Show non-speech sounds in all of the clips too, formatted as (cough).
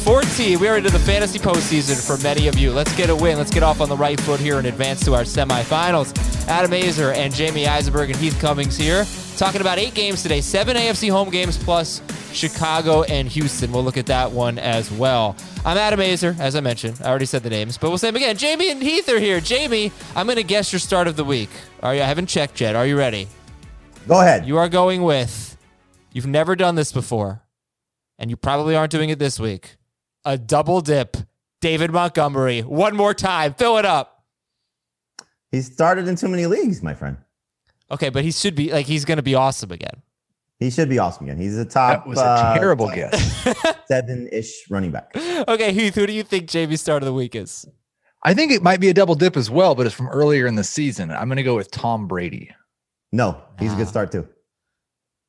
14. We are into the fantasy postseason for many of you. Let's get a win. Let's get off on the right foot here and advance to our semifinals. Adam Aizer and Jamie Eisenberg and Heath Cummings here, talking about eight games today, seven AFC home games plus Chicago and Houston. We'll look at that one as well. I'm Adam Aizer, as I mentioned. I already said the names, but we'll say them again. Jamie and Heath are here. Jamie, I'm going to guess your start of the week. Are you? I haven't checked yet. Are you ready? Go ahead. You are going with. You've never done this before, and you probably aren't doing it this week. A double dip. David Montgomery. One more time. Fill it up. He started in too many leagues, my friend. Okay, but he should be like he's going to be awesome again. He should be awesome again. He's a top That was a uh, terrible guess. (laughs) seven-ish running back. Okay, Heath, who do you think Jamie's start of the week is? I think it might be a double dip as well, but it's from earlier in the season. I'm going to go with Tom Brady. No, he's a Ah. good start too.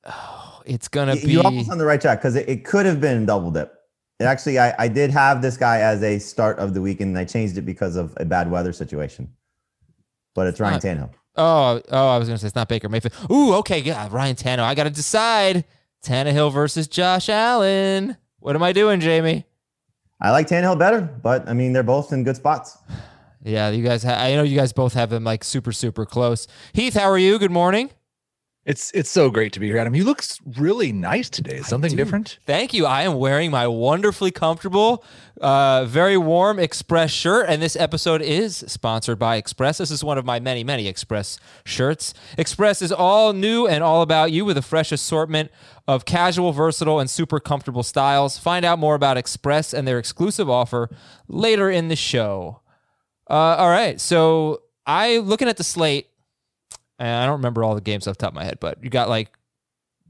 Oh, it's going to be You're almost on the right track because it, it could have been double dip. It actually, I, I did have this guy as a start of the week, and I changed it because of a bad weather situation. But it's Ryan Tannehill. Oh, oh, I was going to say it's not Baker Mayfield. Ooh, okay, yeah, Ryan Tannehill. I got to decide Tannehill versus Josh Allen. What am I doing, Jamie? I like Tannehill better, but I mean they're both in good spots. (sighs) Yeah, you guys. Ha- I know you guys both have them like super, super close. Heath, how are you? Good morning. It's it's so great to be here, Adam. You look really nice today. Is something different? Thank you. I am wearing my wonderfully comfortable, uh, very warm Express shirt, and this episode is sponsored by Express. This is one of my many, many Express shirts. Express is all new and all about you with a fresh assortment of casual, versatile, and super comfortable styles. Find out more about Express and their exclusive offer later in the show. Uh, all right, so I looking at the slate, I don't remember all the games off the top of my head, but you got like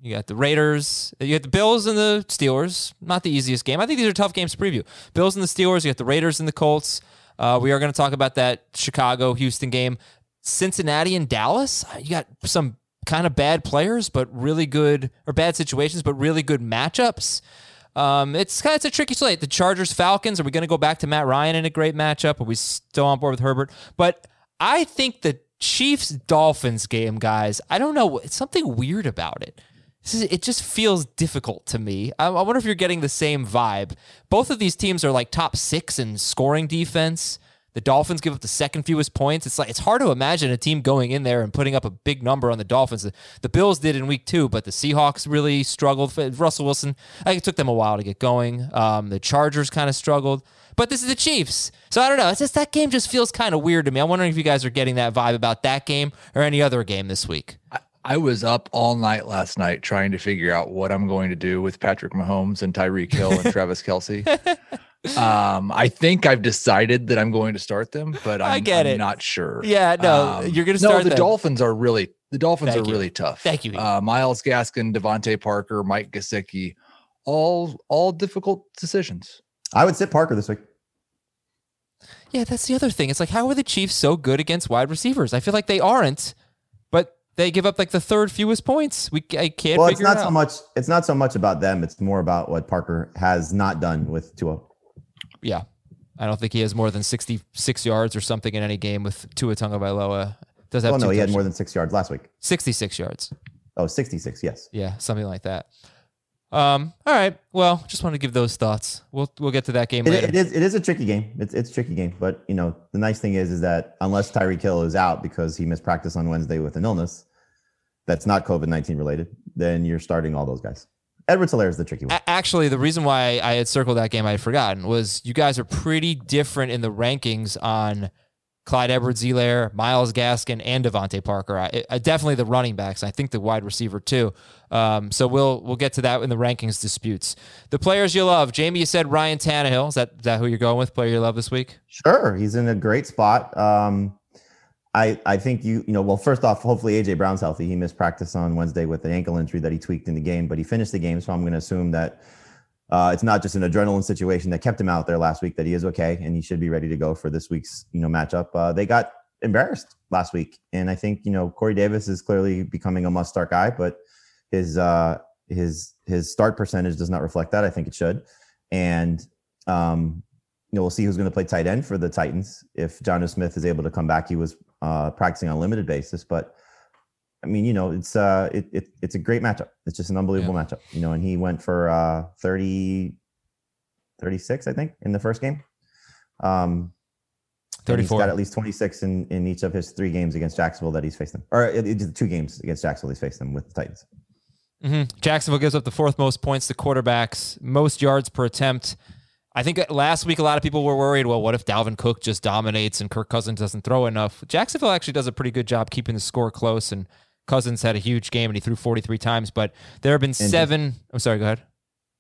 you got the Raiders. You got the Bills and the Steelers. Not the easiest game. I think these are tough games to preview. Bills and the Steelers. You got the Raiders and the Colts. Uh, we are going to talk about that Chicago Houston game. Cincinnati and Dallas. Uh, You got some kind of bad players, but really good, or bad situations, but really good matchups. Um, it's kind of it's a tricky slate. The Chargers Falcons. Are we going to go back to Matt Ryan in a great matchup? Are we still on board with Herbert? But I think the Chiefs Dolphins game, guys. I don't know. It's something weird about it. It just feels difficult to me. I, wonder if you're getting the same vibe. Both of these teams are like top six in scoring defense. The Dolphins give up the second fewest points. It's like it's hard to imagine a team going in there and putting up a big number on the Dolphins. The, Bills did in week two, but the Seahawks really struggled. Russell Wilson, it took them a while to get going. Um, the Chargers kind of struggled, but this is the Chiefs. So I don't know. It's just that game just feels kind of weird to me. I'm wondering if you guys are getting that vibe about that game or any other game this week. I, I was up all night last night trying to figure out what I'm going to do with Patrick Mahomes and Tyreek Hill and (laughs) Travis Kelce. Um, I think I've decided that I'm going to start them, but I'm, I get I'm it. not sure. Yeah, no, Um, you're going to start. No, the them. Dolphins are really the Dolphins Thank are you. really tough. Thank you. Uh, Myles Gaskin, DeVante Parker, Mike Gesicki, all all difficult decisions. I would sit Parker this week. Yeah, that's the other thing. It's like, how are the Chiefs so good against wide receivers? I feel like they aren't, but they give up like the third fewest points. We I can't well, it's not it so much. It's not so much about them. It's more about what Parker has not done with Tua. Yeah, I don't think he has more than sixty-six yards or something in any game with Tua Tagovailoa. Does have Well, no, he had more than six yards last week. sixty-six yards. Oh, 66. Yes. Yeah, something like that. Um, all right. Well, just want to give those thoughts. We'll we'll get to that game It, later. it is it is a tricky game. It's it's a tricky game, but you know the nice thing is is that unless Tyreek Hill is out because he missed practice on Wednesday with an illness that's not COVID nineteen related, then you're starting all those guys. Edwards Helaire is the tricky one. Actually, the reason why I had circled that game I had forgotten was you guys are pretty different in the rankings on Clyde Edwards Helaire, Myles Gaskin, and DeVante Parker. I, I, definitely the running backs. I think the wide receiver too. Um, so we'll we'll get to that in the rankings disputes. The players you love, Jamie. You said Ryan Tannehill. Is that is that who you're going with? Player you love this week? Sure, he's in a great spot. Um, I I think you you know well first off, hopefully AJ Brown's healthy. He missed practice on Wednesday with an ankle injury that he tweaked in the game, but he finished the game. So I'm going to assume that uh, it's not just an adrenaline situation that kept him out there last week. That he is okay and he should be ready to go for this week's you know matchup. Uh, they got embarrassed last week, and I think you know Corey Davis is clearly becoming a must start guy, but his uh, his his start percentage does not reflect that. I think it should, and um, you know we'll see who's going to play tight end for the Titans if Jonnu Smith is able to come back. He was uh, practicing on a limited basis, but I mean, you know, it's uh, it, it it's a great matchup. It's just an unbelievable matchup, you know. And he went for uh, 30, 36, I think, in the first game. Um, and He's 34. got at least 26 in, in each of his three games against Jacksonville that he's faced them, or it, it's two games against Jacksonville he's faced them with the Titans. hmm Jacksonville gives up the fourth most points to quarterbacks, most yards per attempt. I think last week a lot of people were worried. Well, what if Dalvin Cook just dominates and Kirk Cousins doesn't throw enough? Jacksonville actually does a pretty good job keeping the score close, and Cousins had a huge game and he threw 43 times. But there have been just- seven. I'm sorry. Go ahead.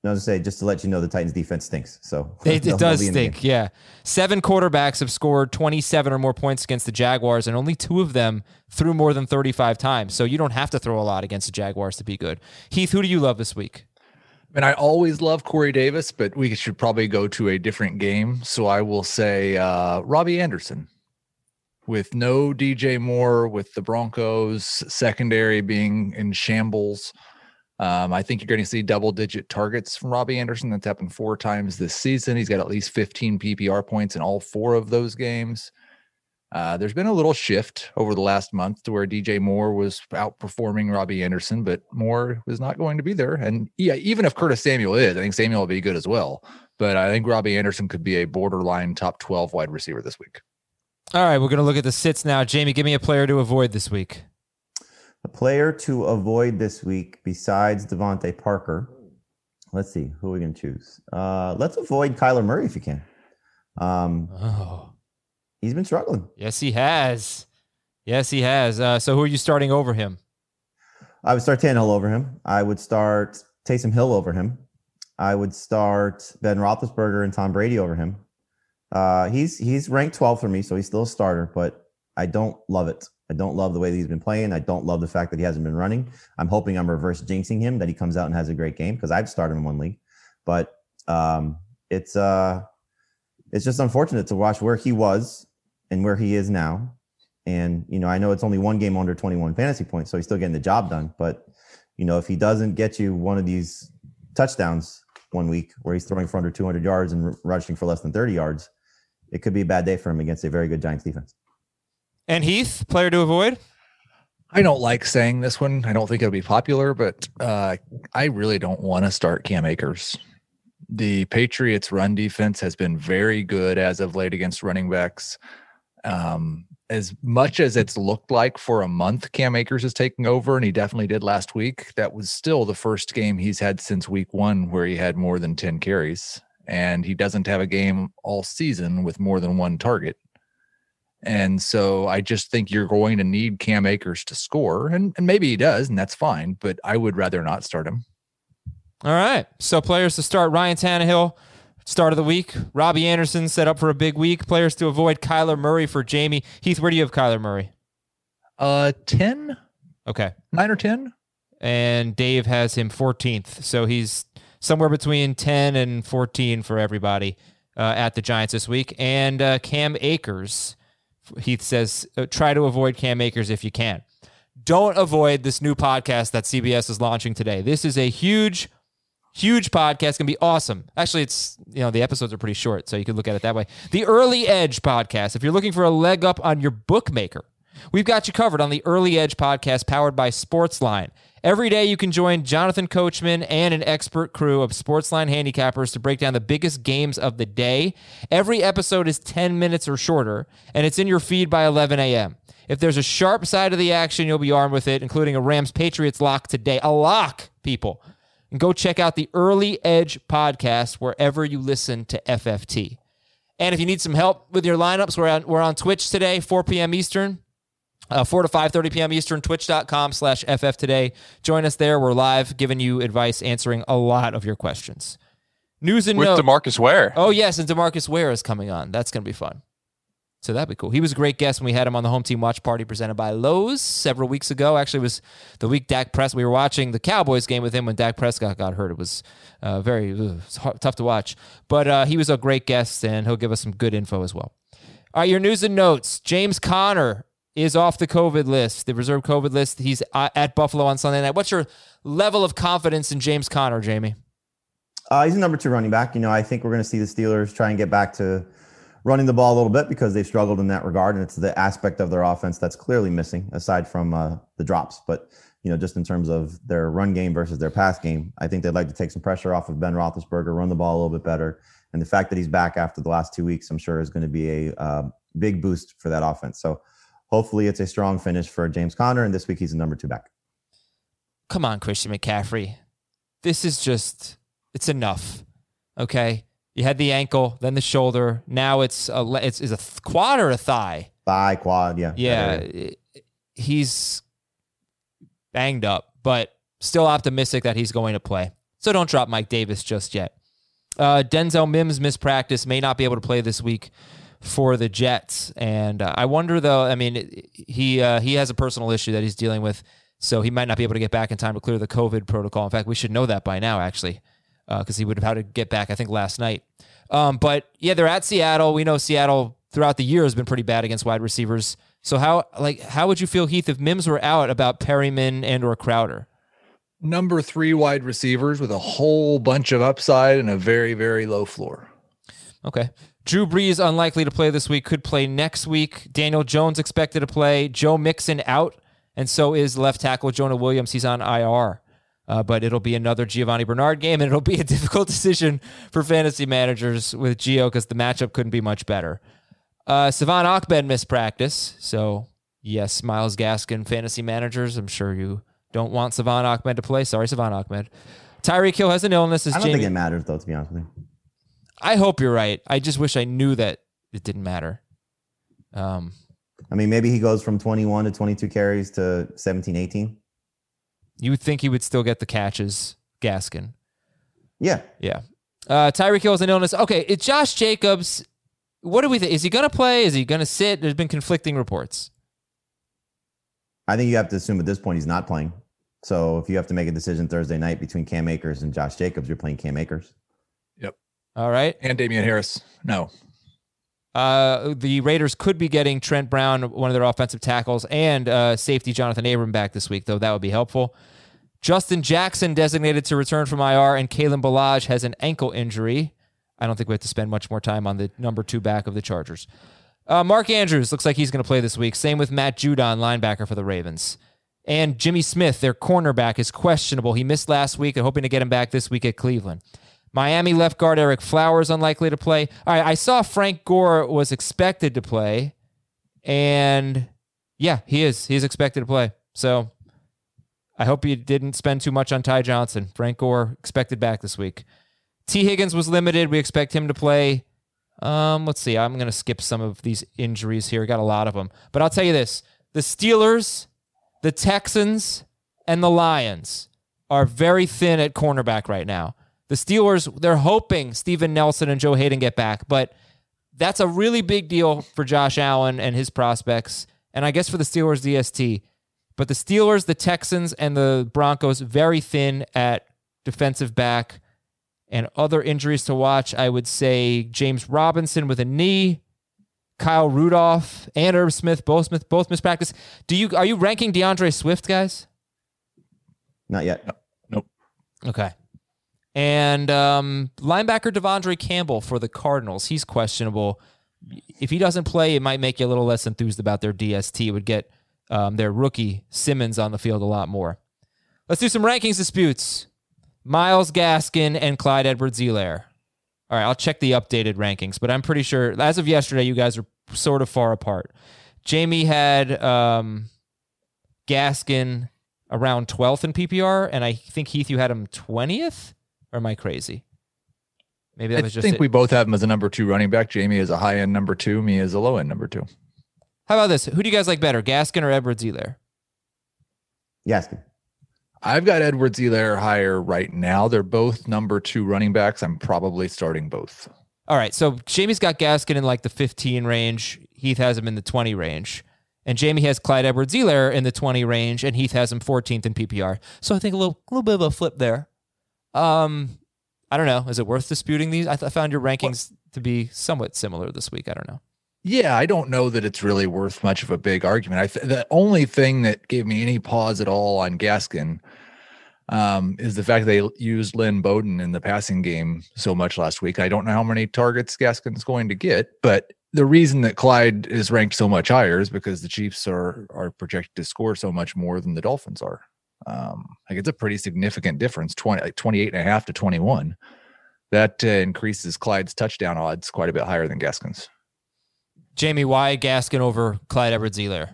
No, I was to say just to let you know, the Titans defense stinks. So (laughs) It, they'll- it does be in the game. stink. Yeah. Seven quarterbacks have scored 27 or more points against the Jaguars, and only two of them threw more than 35 times. So you don't have to throw a lot against the Jaguars to be good. Heath, who do you love this week? And I always love Corey Davis, but we should probably go to a different game. So I will say uh, Robby Anderson. With no DJ Moore, with the Broncos secondary being in shambles, um, I think you're going to see double digit targets from Robby Anderson. That's happened four times this season. He's got at least 15 PPR points in all four of those games. Uh, there's been a little shift over the last month to where DJ Moore was outperforming Robby Anderson, but Moore was not going to be there. And yeah, even if Curtis Samuel is, I think Samuel will be good as well. But I think Robby Anderson could be a borderline top 12 wide receiver this week. All right, we're going to look at the sits now. Jamie, give me a player to avoid this week. A player to avoid this week besides DeVante Parker. Let's see who are we can choose. Uh, let's avoid Kyler Murray if you can. Um, Oh, he's been struggling. yes, he has. Yes, he has. Uh, so who are you starting over him? I would start Tannehill over him. I would start Taysom Hill over him. I would start Ben Roethlisberger and Tom Brady over him. Uh, he's he's ranked 12 for me, so he's still a starter, but I don't love it. I don't love the way that he's been playing. I don't love the fact that he hasn't been running. I'm hoping I'm reverse jinxing him that he comes out and has a great game because I've started him in one league. But um, it's uh, it's just unfortunate to watch where he was and where he is now. And you know, I know it's only one game under 21 fantasy points, so he's still getting the job done. But you know, if he doesn't get you one of these touchdowns one week where he's throwing for under 200 yards and rushing for less than 30 yards, it could be a bad day for him against a very good Giants defense. And Heath, player to avoid? I don't like saying this one. I don't think it'll be popular, but uh, I really don't want to start Cam Akers. The Patriots' run defense has been very good as of late against running backs. Um, as much as it's looked like for a month, Cam Akers is taking over, and he definitely did last week. That was still the first game he's had since week one where he had more than 10 carries. And he doesn't have a game all season with more than one target. And so I just think you're going to need Cam Akers to score, and, and maybe he does, and that's fine. But I would rather not start him. All right. So players to start Ryan Tannehill, start of the week. Robby Anderson set up for a big week. Players to avoid Kyler Murray for Jamie. Heath, where do you have Kyler Murray? Uh, 10, Okay. 9 or 10? And Dave has him 14th. So he's somewhere between 10 and 14 for everybody uh, at the Giants this week. And uh, Cam Akers, Heath says, uh, try to avoid Cam Akers if you can. Don't avoid this new podcast that CBS is launching today. This is a huge, huge podcast. Gonna be awesome. Actually, it's you know the episodes are pretty short, so you can look at it that way. The Early Edge podcast. If you're looking for a leg up on your bookmaker, We've got you covered on the Early Edge podcast powered by Sportsline. Every day you can join Jonathan Coachman and an expert crew of Sportsline handicappers to break down the biggest games of the day. Every episode is 10 minutes or shorter, and it's in your feed by 11 a.m. If there's a sharp side of the action, you'll be armed with it, including a Rams Patriots lock today. A lock, people. And go check out the Early Edge podcast wherever you listen to FFT. And if you need some help with your lineups, we're on, we're on Twitch today, 4 p.m. Eastern. Uh, 4 to 5.30 p.m. Eastern, twitch.com slash FF today. Join us there. We're live giving you advice, answering a lot of your questions. News and notes. with note. Demarcus Ware. Oh, yes, and Demarcus Ware is coming on. That's going to be fun. So that'd be cool. He was a great guest when we had him on the home team watch party presented by Lowe's several weeks ago. Actually, it was the week Dak Prescott. We were watching the Cowboys game with him when Dak Prescott got hurt. It was uh, very ugh, it's hard, tough to watch, but uh, he was a great guest, and he'll give us some good info as well. All right, your news and notes. James Conner is off the COVID list, the reserve COVID list. He's uh, at Buffalo on Sunday night. What's your level of confidence in James Conner, Jamie? Uh, he's a number two running back. You know, I think we're going to see the Steelers try and get back to running the ball a little bit because they've struggled in that regard, and it's the aspect of their offense that's clearly missing, aside from uh, the drops. But you know, just in terms of their run game versus their pass game, I think they'd like to take some pressure off of Ben Roethlisberger, run the ball a little bit better, and the fact that he's back after the last two weeks, I'm sure, is going to be a uh, big boost for that offense. So hopefully, it's a strong finish for James Conner, and this week he's a number two back. Come on, Christian McCaffrey. This is just it's enough. Okay. You had the ankle, then the shoulder. Now it's a it's, it's a th- quad or a thigh. Thigh, quad, yeah. Yeah, he's banged up, but still optimistic that he's going to play. So don't drop Mike Davis just yet. Uh, Denzel Mims missed practice, may not be able to play this week for the Jets, and uh, I wonder though. I mean, he uh, he has a personal issue that he's dealing with, so he might not be able to get back in time to clear the COVID protocol. In fact, we should know that by now, actually, because he would have had to get back, I think, last night. Um, but yeah, they're at Seattle. We know Seattle throughout the year has been pretty bad against wide receivers. So how like how would you feel, Heath, if Mims were out about Perriman and or Crowder? Number three wide receivers with a whole bunch of upside and a very, very low floor. Okay. Drew Brees unlikely to play this week, could play next week. Daniel Jones expected to play. Joe Mixon out, and so is left tackle Jonah Williams. He's on IR. Uh, but it'll be another Giovanni Bernard game, and it'll be a (laughs) difficult decision for fantasy managers with Gio because the matchup couldn't be much better. Uh, Salvon Ahmed missed practice, so yes, Myles Gaskin fantasy managers. I'm sure you don't want Salvon Ahmed to play. Sorry, Salvon Ahmed. Tyreek Hill has an illness. As I don't Jamie, think it matters though, to be honest with you. I hope you're right. I just wish I knew that it didn't matter. Um, I mean, maybe he goes from 21 to 22 carries to 17, 18. you would think he would still get the catches, Gaskin. Yeah. Yeah. Uh, Tyreek Hill has an illness. Okay, it's Josh Jacobs. What do we think? Is he going to play? Is he going to sit? There's been conflicting reports. I think you have to assume at this point he's not playing. So if you have to make a decision Thursday night between Cam Akers and Josh Jacobs, you're playing Cam Akers. All right. And Damien Harris. No. Uh, the Raiders could be getting Trent Brown, one of their offensive tackles, and uh, safety Jonathan Abram back this week, though that would be helpful. Justin Jackson designated to return from IR, and Kalen Ballage has an ankle injury. I don't think we have to spend much more time on the number two back of the Chargers. Uh, Mark Andrews looks like he's going to play this week. Same with Matt Judon, linebacker for the Ravens. And Jimmy Smith, their cornerback, is questionable. He missed last week. They're hoping to get him back this week at Cleveland. Miami left guard Ereck Flowers unlikely to play. All right, I saw Frank Gore was expected to play, and yeah, he is. He's expected to play. So I hope you didn't spend too much on Ty Johnson. Frank Gore expected back this week. Tee Higgins was limited. We expect him to play. Um, let's see. I'm going to skip some of these injuries here. Got a lot of them, but I'll tell you this: the Steelers, the Texans, and the Lions are very thin at cornerback right now. The Steelers, they're hoping Steven Nelson and Joe Haden get back, but that's a really big deal for Josh Allen and his prospects, and I guess for the Steelers DST. But the Steelers, the Texans, and the Broncos very thin at defensive back. And other injuries to watch, I would say James Robinson with a knee, Kyle Rudolph, and Irv Smith, both Smith, both missed practice. Do you are you ranking D'Andre Swift, guys? Not yet. Nope. Okay. And um, linebacker De'Vondre Campbell for the Cardinals. He's questionable. if he doesn't play, it might make you a little less enthused about their DST. It would get um, their rookie Simmons on the field a lot more. Let's do some rankings disputes. Myles Gaskin and Clyde Edwards Helaire. All right, I'll check the updated rankings, but I'm pretty sure as of yesterday, you guys are sort of far apart. Jamie had um, Gaskin around 12th in PPR, and I think Heath, you had him 20th? Or am I crazy? Maybe that I was just think it. we both have him as a number two running back. Jamie is a high end number two. Me is a low end number two. How about this? Who do you guys like better, Gaskin or Edwards Helaire? Gaskin. I've got Edwards Helaire higher right now. They're both number two running backs. I'm probably starting both. All right, so Jamie's got Gaskin in like the 15 range. Heath has him in the 20 range. And Jamie has Clyde Edwards Helaire in the 20 range, and Heath has him 14th in PPR. So I think a little, little bit of a flip there. Um, I don't know. Is it worth disputing these? I, th- I found your rankings to be somewhat similar this week. I don't know. Yeah, I don't know that it's really worth much of a big argument. I th- the only thing that gave me any pause at all on Gaskin um, is the fact they used Lynn Bowden in the passing game so much last week. I don't know how many targets Gaskin's going to get, but the reason that Clyde is ranked so much higher is because the Chiefs are are projected to score so much more than the Dolphins are. Um, like it's a pretty significant difference 20 like 28 and a half to 21 that uh, increases clyde's touchdown odds quite a bit higher than gaskin's Jamie, why Gaskin over Clyde Edwards Helaire?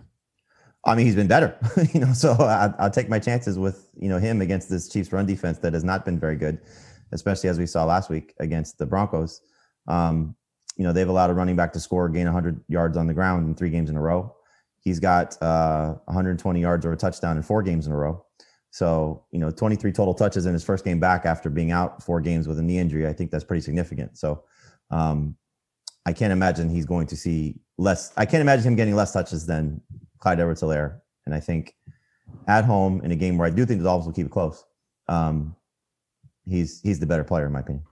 I mean, he's been better, (laughs) you know. So I, I'll take my chances with you know him against this Chiefs run defense that has not been very good, especially as we saw last week against the Broncos. Um, you know, they've allowed a running back to score, gain 100 yards on the ground in three games in a row. He's got uh, 120 yards or a touchdown in four games in a row. So, you know, 23 total touches in his first game back after being out four games with a knee injury. I think that's pretty significant. So, um, I can't imagine he's going to see less. I can't imagine him getting less touches than Clyde Edwards Helaire. And I think at home in a game where I do think the Dolphins will keep it close, um, he's he's the better player in my opinion.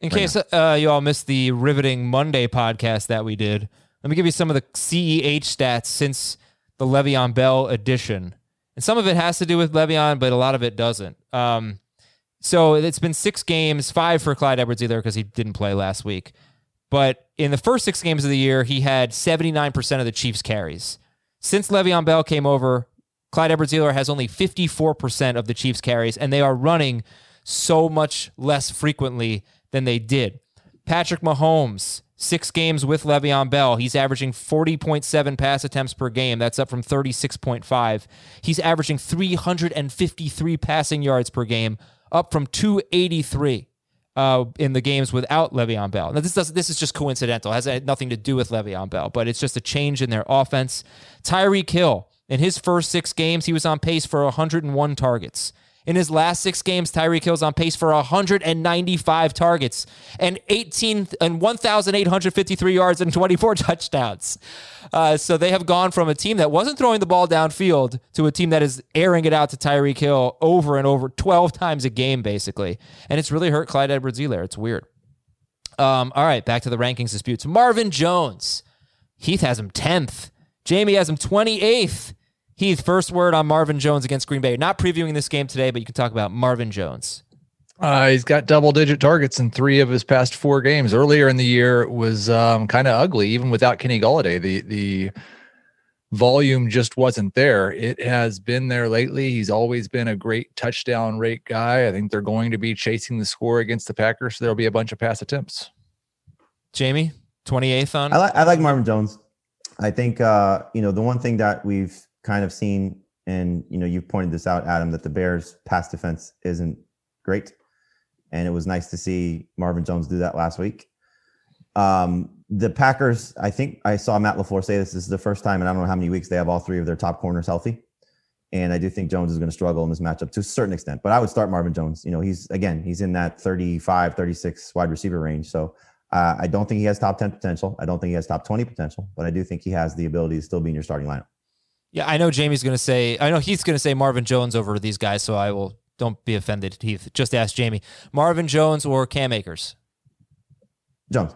In Right case uh, you all missed the riveting Monday podcast that we did, let me give you some of the CEH stats since the Le'Veon Bell edition. And some of it has to do with Le'Veon, but a lot of it doesn't. Um, so it's been six games, five for Clyde Edwards either because he didn't play last week. But in the first six games of the year, he had 79% of the Chiefs' carries. Since Le'Veon Bell came over, Clyde Edwards Helaire has only 54% of the Chiefs' carries, and they are running so much less frequently than they did. Patrick Mahomes, six games with Le'Veon Bell. He's averaging 40.7 pass attempts per game. That's up from 36.5. He's averaging 353 passing yards per game, up from 283 uh, in the games without Le'Veon Bell. Now this does this is just coincidental. It has nothing to do with Le'Veon Bell, but it's just a change in their offense. Tyreek Hill in his first six games, he was on pace for 101 targets. In his last six games, Tyreek Hill's on pace for 195 targets and 18 and 1,853 yards and 24 (laughs) touchdowns. Uh, so they have gone from a team that wasn't throwing the ball downfield to a team that is airing it out to Tyreek Hill over and over 12 times a game, basically. And it's really hurt Clyde Edwards Helaire. It's weird. Um, all right, back to the rankings disputes. Marvin Jones. Heath has him 10th. Jamie has him 28th. Heath, first word on Marvin Jones against Green Bay. Not previewing this game today, but you can talk about Marvin Jones. Uh, he's got double digit targets in three of his past four games. Earlier in the year, was um, kind of ugly, even without Kenny Golladay. The the volume just wasn't there. It has been there lately. He's always been a great touchdown rate guy. I think they're going to be chasing the score against the Packers. So there'll be a bunch of pass attempts. Jamie, 28th on. I like I like Marvin Jones. I think uh, you know the one thing that we've kind of seen, and you know you've pointed this out, Adam, that the Bears' pass defense isn't great, and it was nice to see Marvin Jones do that last week. Um, the Packers, I think I saw Matt Lafleur say this. This is the first time, and I don't know how many weeks they have all three of their top corners healthy. And I do think Jones is going to struggle in this matchup to a certain extent. But I would start Marvin Jones. You know, he's again, he's in that 35, 36 wide receiver range. So uh, I don't think he has top 10 potential. I don't think he has top 20 potential, but I do think he has the ability to still be in your starting lineup. Yeah, I know Jamie's going to say, I know Heath's going to say Marvin Jones over these guys, so I will, don't be offended, Heath. Just ask Jamie. Marvin Jones or Cam Akers? Jones,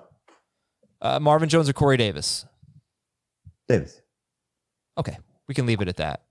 Uh, Marvin Jones or Corey Davis? Davis. Okay, we can leave it at that.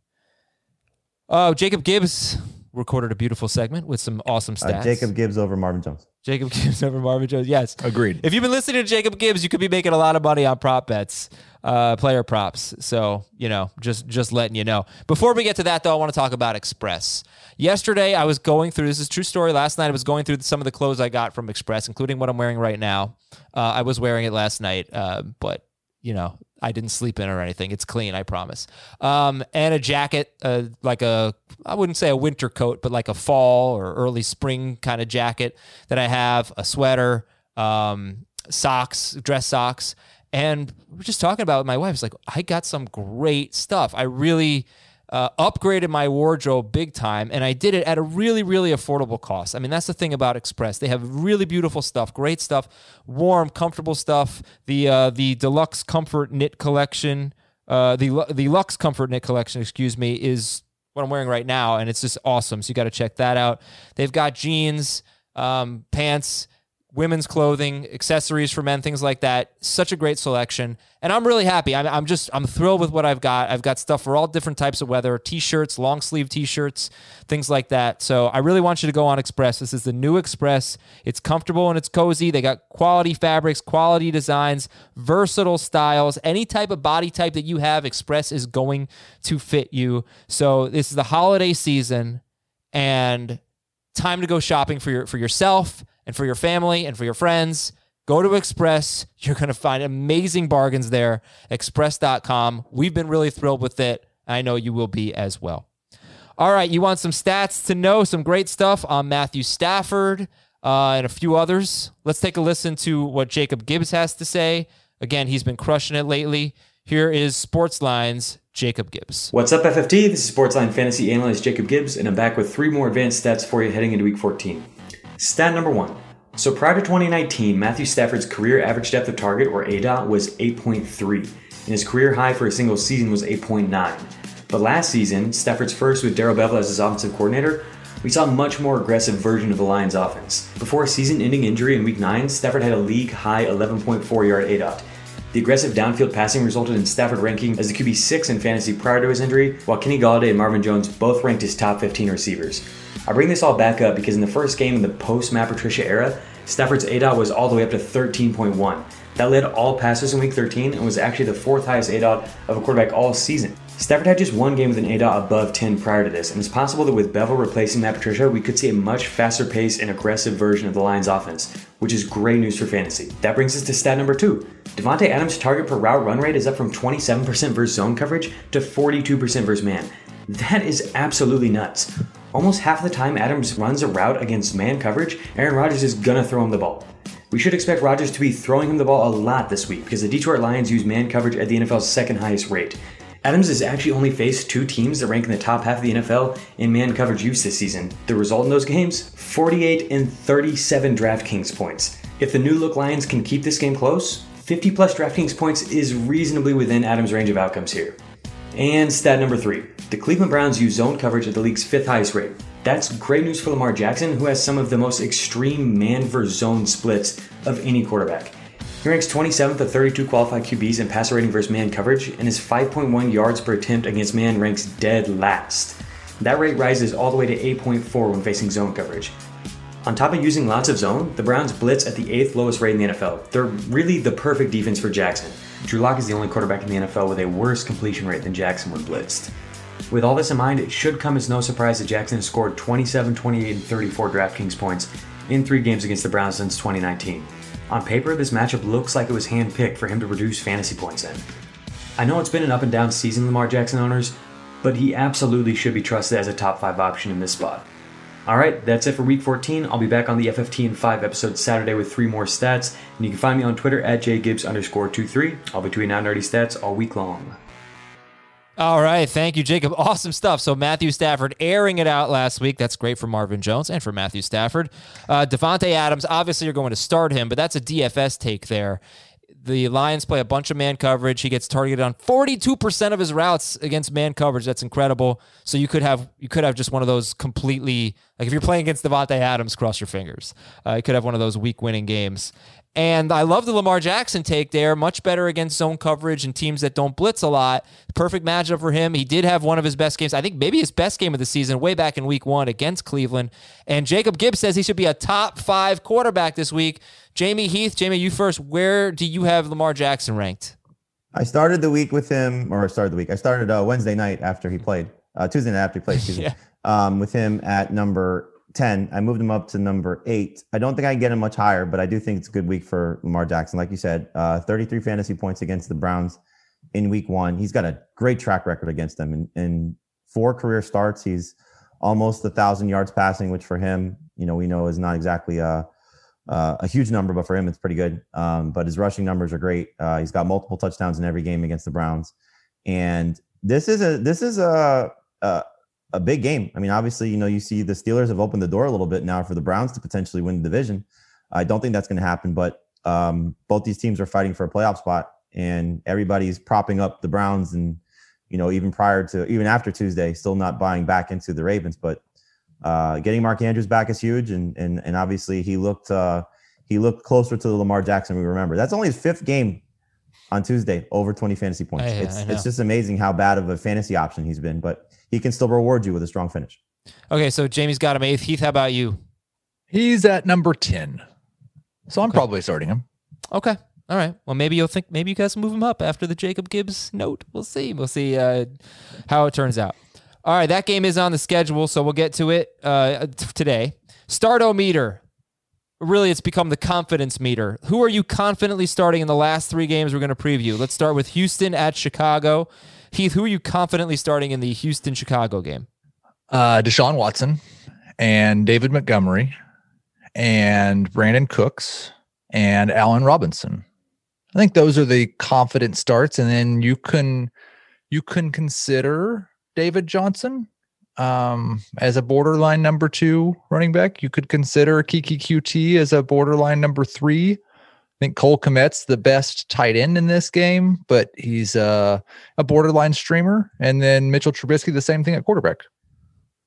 Oh, Jacob Gibbs recorded a beautiful segment with some awesome Uh, stats. Jacob Gibbs over Marvin Jones. Jacob (laughs) Gibbs over Marvin Jones. Yes. Agreed. If you've been listening to Jacob Gibbs, you could be making a lot of money on prop bets, uh, player props. So, you know, just just letting you know. Before we get to that, though, I want to talk about Express. Yesterday, I was going through this is a true story. Last night, I was going through some of the clothes I got from Express, including what I'm wearing right now. Uh, I was wearing it last night, uh, but you know, I didn't sleep in or anything. It's clean, I promise. Um, and a jacket, uh, like a, I wouldn't say a winter coat, but like a fall or early spring kind of jacket that I have, a sweater, um, socks, dress socks. And we're just talking about my wife. It's like, I got some great stuff. I really uh, upgraded my wardrobe big time, and I did it at a really, really affordable cost. I mean, that's the thing about Express. They have really beautiful stuff, great stuff, warm, comfortable stuff. The uh, the deluxe comfort knit collection, uh, the the Lux Comfort knit collection, excuse me, is what I'm wearing right now, and it's just awesome. So you got to check that out. They've got jeans, um, pants, women's clothing, accessories for men, things like that. Such a great selection, and I'm really happy. I'm, I'm just I'm thrilled with what I've got. I've got stuff for all different types of weather: t-shirts, long sleeve t-shirts, things like that. So I really want you to go on Express. This is the new Express. It's comfortable and it's cozy. They got quality fabrics, quality designs, versatile styles. Any type of body type that you have, Express is going to fit you. So this is the holiday season, and time to go shopping for your for yourself and for your family and for your friends. Go to Express. (laughs) You're going to find amazing bargains there. Express.com. We've been really thrilled with it. I know you will be as well. All right, you want some stats to know, some great stuff on Matthew Stafford uh, and a few others. Let's take a listen to what Jacob Gibbs has to say. Again, he's been crushing it lately. Here is Sportsline's Jacob Gibbs. What's up, FFT? This is Sportsline Fantasy Analyst Jacob Gibbs, and I'm back with three more advanced stats for you heading into Week 14. Stat number one. So prior to 2019, Matthew Stafford's career average depth of target, or ADOT, was 8.3, and his career high for a single season was 8.9. But last season, Stafford's first with Darrell Bevell as his offensive coordinator, we saw a much more aggressive version of the Lions offense. Before a season-ending injury in Week 9, Stafford had a league-high 11.4 yard ADOT. The aggressive downfield passing resulted in Stafford ranking as the QB 6 in fantasy prior to his injury, while Kenny Golladay and Marvin Jones both ranked as top 15 receivers. I bring this all back up because in the first game in the post Matt Patricia era, Stafford's ADOT was all the way up to 13.1. That led all passes in Week 13 and was actually the fourth highest ADOT of a quarterback all season. Stafford had just one game with an ADOT above 10 prior to this, and it's possible that with Bevell replacing Matt Patricia, we could see a much faster pace and aggressive version of the Lions offense, which is great news for fantasy. That brings us to stat number two. Davante Adams' target per route run rate is up from 27% versus zone coverage to 42% versus man. That is absolutely nuts. Almost half the time Adams runs a route against man coverage, Aaron Rodgers is gonna throw him the ball. We should expect Rodgers to be throwing him the ball a lot this week because the Detroit Lions use man coverage at the NFL's second highest rate. Adams has actually only faced two teams that rank in the top half of the NFL in man coverage use this season. The result in those games 48 and 37 DraftKings points. If the new look Lions can keep this game close, 50 plus DraftKings points is reasonably within Adams' range of outcomes here. And stat number three the Cleveland Browns use zone coverage at the league's fifth highest rate. That's great news for Lamar Jackson, who has some of the most extreme man versus zone splits of any quarterback. He ranks 27th of 32 qualified QBs in passer rating versus man coverage, and his 5.1 yards per attempt against man ranks dead last. That rate rises all the way to 8.4 when facing zone coverage. On top of using lots of zone, the Browns blitz at the 8th lowest rate in the NFL. They're really the perfect defense for Jackson. Drew Lock is the only quarterback in the NFL with a worse completion rate than Jackson when blitzed. With all this in mind, it should come as no surprise that Jackson has scored 27, 28, and 34 DraftKings points in three games against the Browns since 2019. On paper, this matchup looks like it was handpicked for him to reduce fantasy points in. I know it's been an up and down season, Lamar Jackson owners, but he absolutely should be trusted as a top 5 option in this spot. Alright, that's it for week 14. I'll be back on the FFT in 5 episodes Saturday with three more stats, and you can find me on Twitter at jgibbs underscore 23. I'll be tweeting out nerdy stats all week long. All right. Thank you, Jacob. (laughs) Awesome stuff. So, Matthew Stafford airing it out last week. That's great for Marvin Jones and for Matthew Stafford. Uh, Davante Adams, obviously, you're going to start him, but that's a DFS take there. The Lions play a bunch of man coverage. He gets targeted on 42% of his routes against man coverage. That's incredible. So you could have you could have just one of those completely like if you're playing against Davante Adams, cross your fingers. Uh, you could have one of those week winning games. And I love the Lamar Jackson take there. Much better against zone coverage and teams that don't blitz a lot. Perfect matchup for him. He did have one of his best games. I think maybe his best game of the season way back in week one against Cleveland. And Jacob Gibbs says he should be a top five quarterback this week. Jamie Heath, Jamie, you first. Where do you have Lamar Jackson ranked? I started the week with him, or I started the week. I started uh, Wednesday night after he played, uh, Tuesday night after he played, excuse me, (laughs) Yeah. um, with him at number 10. I moved him up to number eight. I don't think I can get him much higher, but I do think it's a good week for Lamar Jackson. Like you said, uh, 33 fantasy points against the Browns in week one. He's got a great track record against them. In, in four career starts, he's almost a thousand yards passing, which for him, you know, we know is not exactly a, uh, a huge number, but for him, it's pretty good. Um, but his rushing numbers are great. Uh, he's got multiple touchdowns in every game against the Browns, and this is a this is a, a a big game. I mean, obviously, you know, you see the Steelers have opened the door a little bit now for the Browns to potentially win the division. I don't think that's going to happen, but um, both these teams are fighting for a playoff spot, and everybody's propping up the Browns, and you know, even prior to even after Tuesday, still not buying back into the Ravens, but uh, getting Mark Andrews back is huge, and and and obviously he looked uh, he looked closer to the Lamar Jackson we remember. That's only his fifth game on Tuesday over 20 fantasy points. It's I it's just amazing how bad of a fantasy option he's been, but he can still reward you with a strong finish. Okay, so Jamie's got him eighth. Heath, how about you? He's at number 10. So I'm probably starting him. Okay. All right. Well, maybe you'll think maybe you guys move him up after the Jacob Gibbs note. We'll see. We'll see uh, how it turns out. All right, that game is on the schedule, so we'll get to it uh, t- today. Stardo meter. Really, it's become the confidence meter. Who are you confidently starting in the last three games we're going to preview? Let's start with Houston at Chicago. Heath, who are you confidently starting in the Houston Chicago game? Uh, Deshaun Watson and David Montgomery and Brandin Cooks and Allen Robinson. I think those are the confident starts, and then you can you can consider David Johnson um, as a borderline number two running back. You could consider Keke Coutee as a borderline number three. I think Cole Kmet's the best tight end in this game, but he's uh, a borderline streamer. And then Mitchell Trubisky, the same thing at quarterback.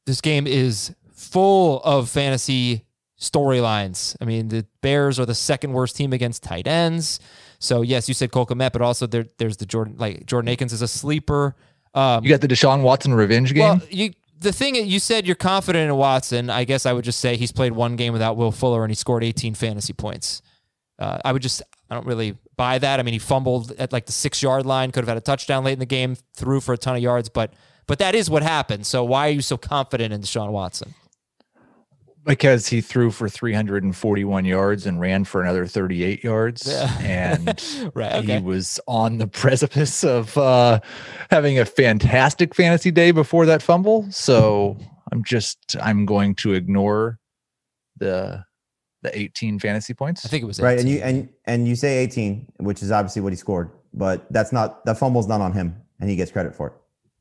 this game is full of fantasy storylines. I mean, the Bears are the second worst team against tight ends. So yes, you said Cole Kmet, but also there, there's the Jordan like Jordan Akins is a sleeper. Um, You got the Deshaun Watson revenge game. well, you the thing you said you're confident in Watson. I guess I would just say he's played one game without Will Fuller and he scored 18 fantasy points. Uh, I would just I don't really buy that. I mean, he fumbled at like the six yard line, could have had a touchdown late in the game, threw for a ton of yards, but but that is what happened. So why are you so confident in Deshaun Watson? because he threw for 341 yards and ran for another 38 yards Yeah. and (laughs) Right. Okay. he was on the (laughs) precipice of uh, having a fantastic fantasy day before that fumble so i'm just i'm going to ignore the the 18 fantasy points I think it was Right. And you and and you say 18, which is obviously what he scored, but that's not that fumble's not on him and he gets credit for it.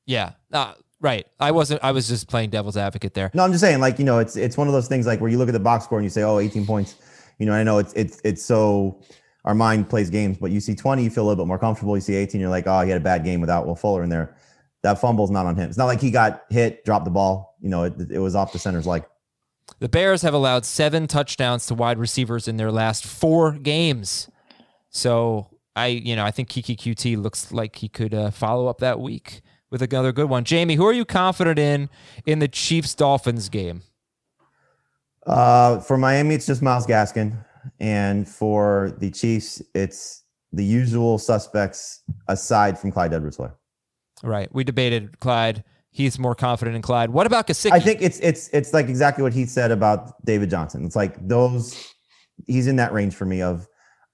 yeah. Uh, right. I wasn't. I was just playing devil's advocate there. No, I'm just saying, like, you know, it's it's one of those things like where you look at the box score and you say, oh, 18 points. You know, I know it's it's it's so our mind plays games, but you see 20, you feel a little bit more comfortable. You see 18, you're like, oh, he had a bad game without Will Fuller in there. That fumble's not on him. It's not like he got hit, dropped the ball. You know, it, it was off the center's leg. The Bears have allowed seven touchdowns to wide receivers in their last four games. So I, you know, I think Keke Coutee looks like he could uh, follow up that week with another good one. Jamie, who are you confident in in the Chiefs Dolphins game? Uh, for Miami, it's just Myles Gaskin, and for the Chiefs, it's the usual suspects aside from Clyde Edwards-Helaire. Right. We debated Clyde. He's more confident in Clyde. What about Gesicki? I think it's it's it's like exactly what he said about David Johnson. It's like those he's in that range for me of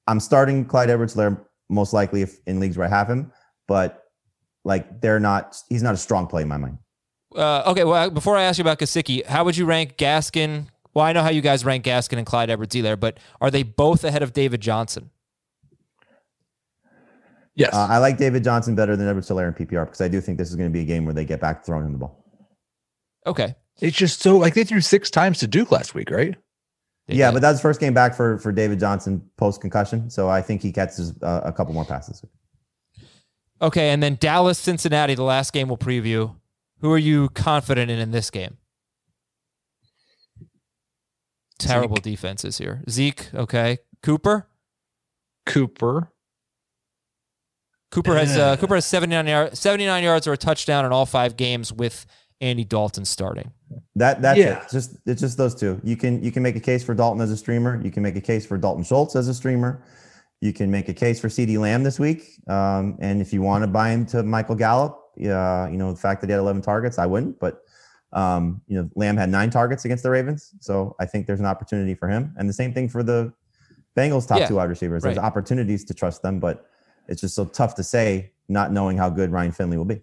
I'm starting Clyde Edwards-Helaire most likely if in leagues where I have him, but like they're not he's not a strong play in my mind. Uh, okay, well, before I ask you about Gesicki, how would you rank Gaskin? Well, I know how you guys rank Gaskin and Clyde edwards helaire but are they both ahead of David Johnson? Yes Uh, I like David Johnson better than Edwards-Helaire in PPR because I do think this is going to be a game where they get back throwing him the ball. Okay. it's just so like they threw six times to duke last week right They yeah, did. but that's first game back for for David Johnson post concussion, so I think he catches uh, a couple more passes. Okay, and then Dallas, Cincinnati, the last game we'll preview. Who are you confident in in this game? Terrible defenses here. Zeke, okay. Cooper? Cooper. Cooper has uh, Cooper has 79, yard, 79 yards or a touchdown in all five games with Andy Dalton starting. That that's Yeah. it. Just it's just those two. You can you can make a case for Dalton as a streamer. You can make a case for Dalton Schultz as a streamer. You can make a case for CeeDee Lamb this week. Um, and if you want to buy him to Michael Gallup, yeah, you know the fact that he had 11 targets, I wouldn't. But um, you know Lamb had nine targets against the Ravens, so I think there's an opportunity for him. And the same thing for the Bengals top Yeah, two wide receivers. There's right. opportunities to trust them, but it's just so tough to say, not knowing how good Ryan Finley will be.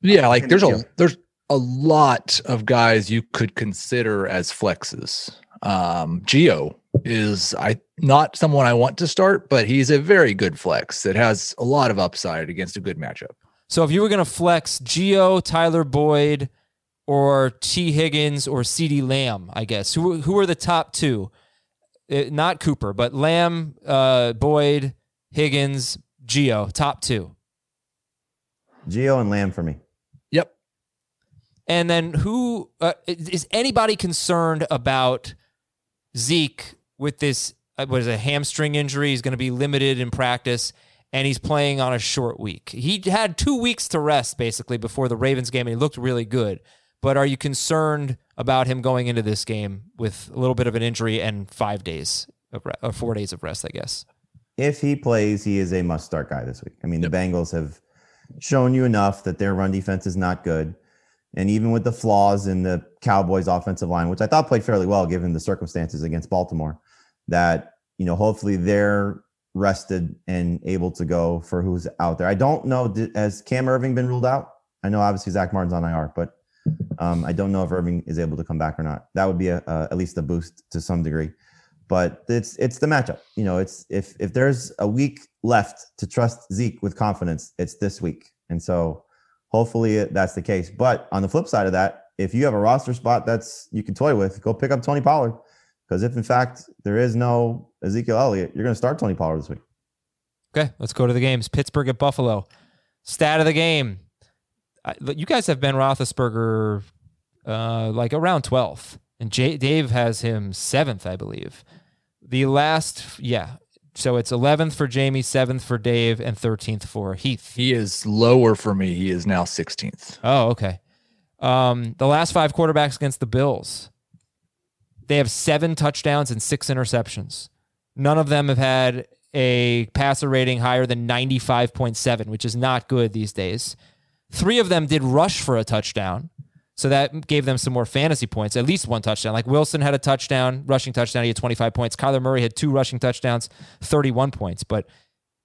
Yeah, like there's a there's a lot of guys you could consider as flexes. Um, Gio is I not someone I want to start, but he's a very good flex that has a lot of upside against a good matchup. So if you were going to flex Gio, Tyler Boyd, or Tee Higgins or CeeDee Lamb, I guess who who are the top two? Uh, not Cooper, but Lamb, uh, Boyd, Higgins, Gio, top two. Gio and Lamb for me. Yep. And then who uh, is anybody concerned about Zeke with this? Uh, what is a hamstring injury? He's going to be limited in practice, and he's playing on a short week. He had two weeks to rest basically before the Ravens game, and he looked really good. But are you concerned about him going into this game with a little bit of an injury and five days of re- or four days of rest? I guess. If he plays, he is a must start guy this week. I mean, the Bengals have shown you enough that their run defense is not good. And even with the flaws in the Cowboys offensive line, which I thought played fairly well given the circumstances against Baltimore, that, you know, hopefully they're rested and able to go for who's out there. I don't know, has Cam Erving been ruled out? I know obviously Zack Martin's on IR, but um, I don't know if Irving is able to come back or not. That would be a, a, at least a boost to some degree but it's it's the matchup. You know, it's if if there's a week left to trust Zeke with confidence, it's this week, and so hopefully that's the case. But on the flip side of that, if you have a roster spot that's you can toy with, go pick up Tony Pollard because if in fact there is no Ezekiel Elliott, you're going to start Tony Pollard this week. Okay, let's go to the games. Pittsburgh at Buffalo. Stat of the game. You guys have Ben Roethlisberger uh, like around 12th, and J- Dave has him seventh, I believe. The last, yeah. So it's 11th for Jamie, 7th for Dave, and 13th for Heath. He is lower for me. He is now 16th. Oh, okay. Um, the last five quarterbacks against the Bills, they have seven touchdowns and six interceptions. None of them have had a passer rating higher than 95.7, which is not good these days. Three of them did rush for a touchdown. So that gave them some more fantasy points, at least one touchdown. Like Wilson had a touchdown, rushing touchdown. He had 25 points. Kyler Murray had two rushing touchdowns, 31 points. But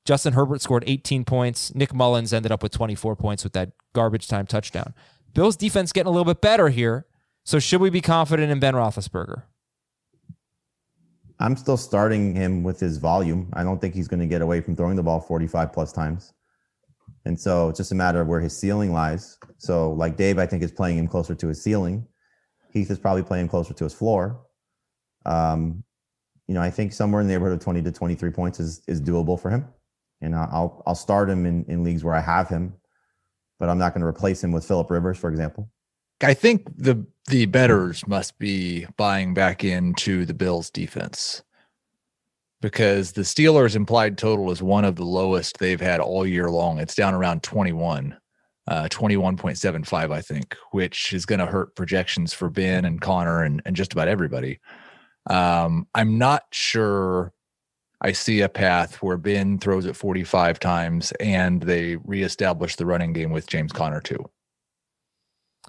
Justin Herbert scored 18 points. Nick Mullins ended up with 24 points with that garbage time touchdown. Bills defense getting a little bit better here. So should we be confident in Ben Roethlisberger? I'm still starting him with his volume. I don't think he's going to get away from throwing the ball 45 plus times. And so it's just a matter of where his ceiling lies. So, like Dave, I think is playing him closer to his ceiling. Heath is probably playing closer to his floor. Um, you know, I think somewhere in the neighborhood of 20 to 23 points is is doable for him. And I'll I'll start him in, in leagues where I have him, but I'm not going to replace him with Philip Rivers, for example. I think the the betters must be buying back into the Bills defense because the Steelers implied total is one of the lowest they've had all year long. It's down around 21, uh, 21.75, I think, which is going to hurt projections for Ben and Conner and, and just about everybody. Um, I'm not sure I see a path where Ben throws it 45 times and they reestablish the running game with James Conner, too.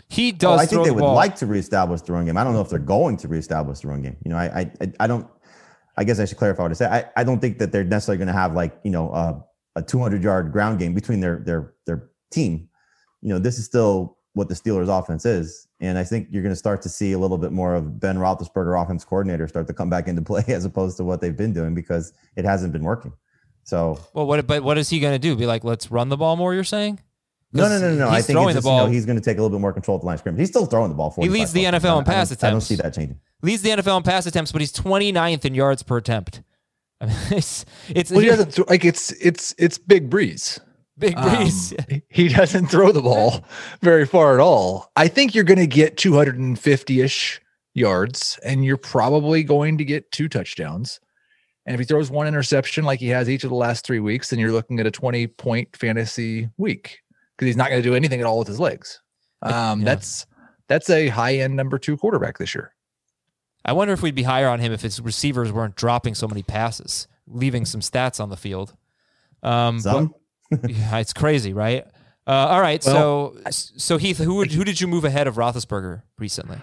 He Oh, does. I think throw they the would ball. like to reestablish the run game. I don't know if they're going to reestablish the run game. You know, I I I- I don't. I guess I should clarify what I said. I, I don't think that they're necessarily going to have like you know uh, a 200 yard ground game between their their their team. You know, this is still what the Steelers' offense is, and I think you're going to start to see a little bit more of Ben Roethlisberger, offense coordinator, start to come back into (laughs) play as opposed to what they've been doing because it hasn't been working. So Well, what? But what is he going to do? Be like, let's run the ball more? You're saying? No, no, no, no, no. I think throwing it's just, the you know, ball. he's going to take a little bit more control at the line of scrimmage. He's still throwing the ball. 45 leads the. NFL in pass I don't, I don't see that changing. leads the NFL in pass attempts, but he's 29th in yards per attempt. I (laughs) mean, it's it's Well, he doesn't (laughs) throw, like it's it's it's big breeze. big breeze. (laughs) Um, he doesn't throw the ball very far at all. I think you're going to get 250 ish yards, and you're probably going to get two touchdowns. And if he throws one interception like he has each of the last three weeks, then you're looking at a 20 point fantasy week because he's not going to do anything at all with his legs. (laughs) Um, Yeah. That's that's a high end number two quarterback this year. I wonder if we'd be higher on him if his receivers weren't dropping so many passes, leaving some stats on the field. Um, but- Some (laughs) yeah, it's crazy, right? Uh, all right, so so Heath, who would, who did you move ahead of Roethlisberger recently?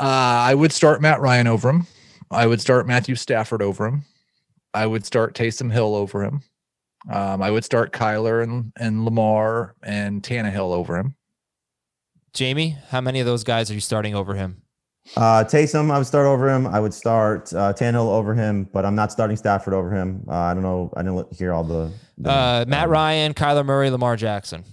Uh, I would start Matt Ryan over him. I would start Matthew Stafford over him. I would start Taysom Hill over him. Um, I would start Kyler and, and Lamar and Tannehill over him. Jamie, how many of those guys are you starting over him? Uh, Taysom, I would start over him. I would start uh, Tannehill over him, but I'm not starting Stafford over him. Uh, I don't know. I didn't hear all the. the Uh, Matt um, Ryan, Kyler Murray, Lamar Jackson.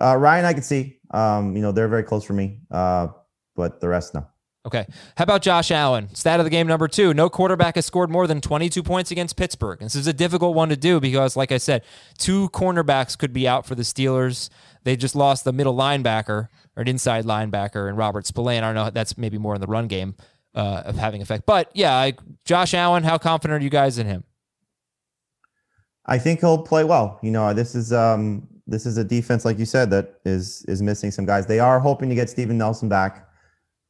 Uh, Ryan, I could see. Um, you know, they're very close for me. Uh, but the rest, no. Okay. How about Josh Allen? Stat of the game number two. No quarterback has scored more than 22 points against Pittsburgh. This is a difficult one to do because, like I said, two cornerbacks could be out for the Steelers. They just lost the middle linebacker or an inside linebacker and Robert Spillane. I don't know. That's maybe more in the run game uh, of having effect. But yeah, I, Josh Allen, how confident are you guys in him? I think he'll play well. You know, this is um, this is a defense, like you said, that is is missing some guys. They are hoping to get Steven Nelson back,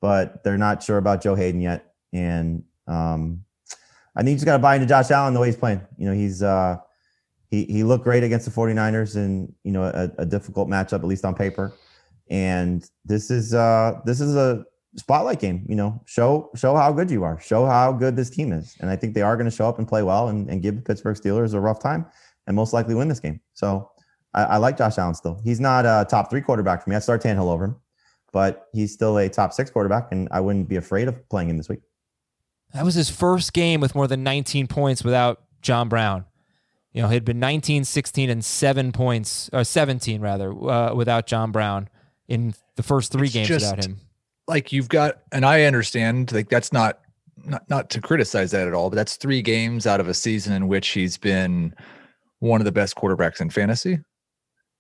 but they're not sure about Joe Haden yet. And um, I think you just got to buy into Josh Allen the way he's playing. You know, he's uh, he he looked great against the 49ers in you know a, a difficult matchup, at least on paper. And this is uh, this is a spotlight game. You know, show show how good you are. Show how good this team is. And I think they are going to show up and play well and, and give the Pittsburgh Steelers a rough time and most likely win this game. So I, I like Josh Allen still. He's not a top three quarterback for me. I start Tannehill over him, but he's still a top six quarterback, and I wouldn't be afraid of playing him this week. That was his first game with more than 19 points without John Brown. You know, he'd been 19, 16, and seven points, or 17 rather, uh, without John Brown in the first three It's games just- without him. Like you've got, and I understand, like that's not not not to criticize that at all, but that's three games out of a season in which he's been one of the best quarterbacks in fantasy.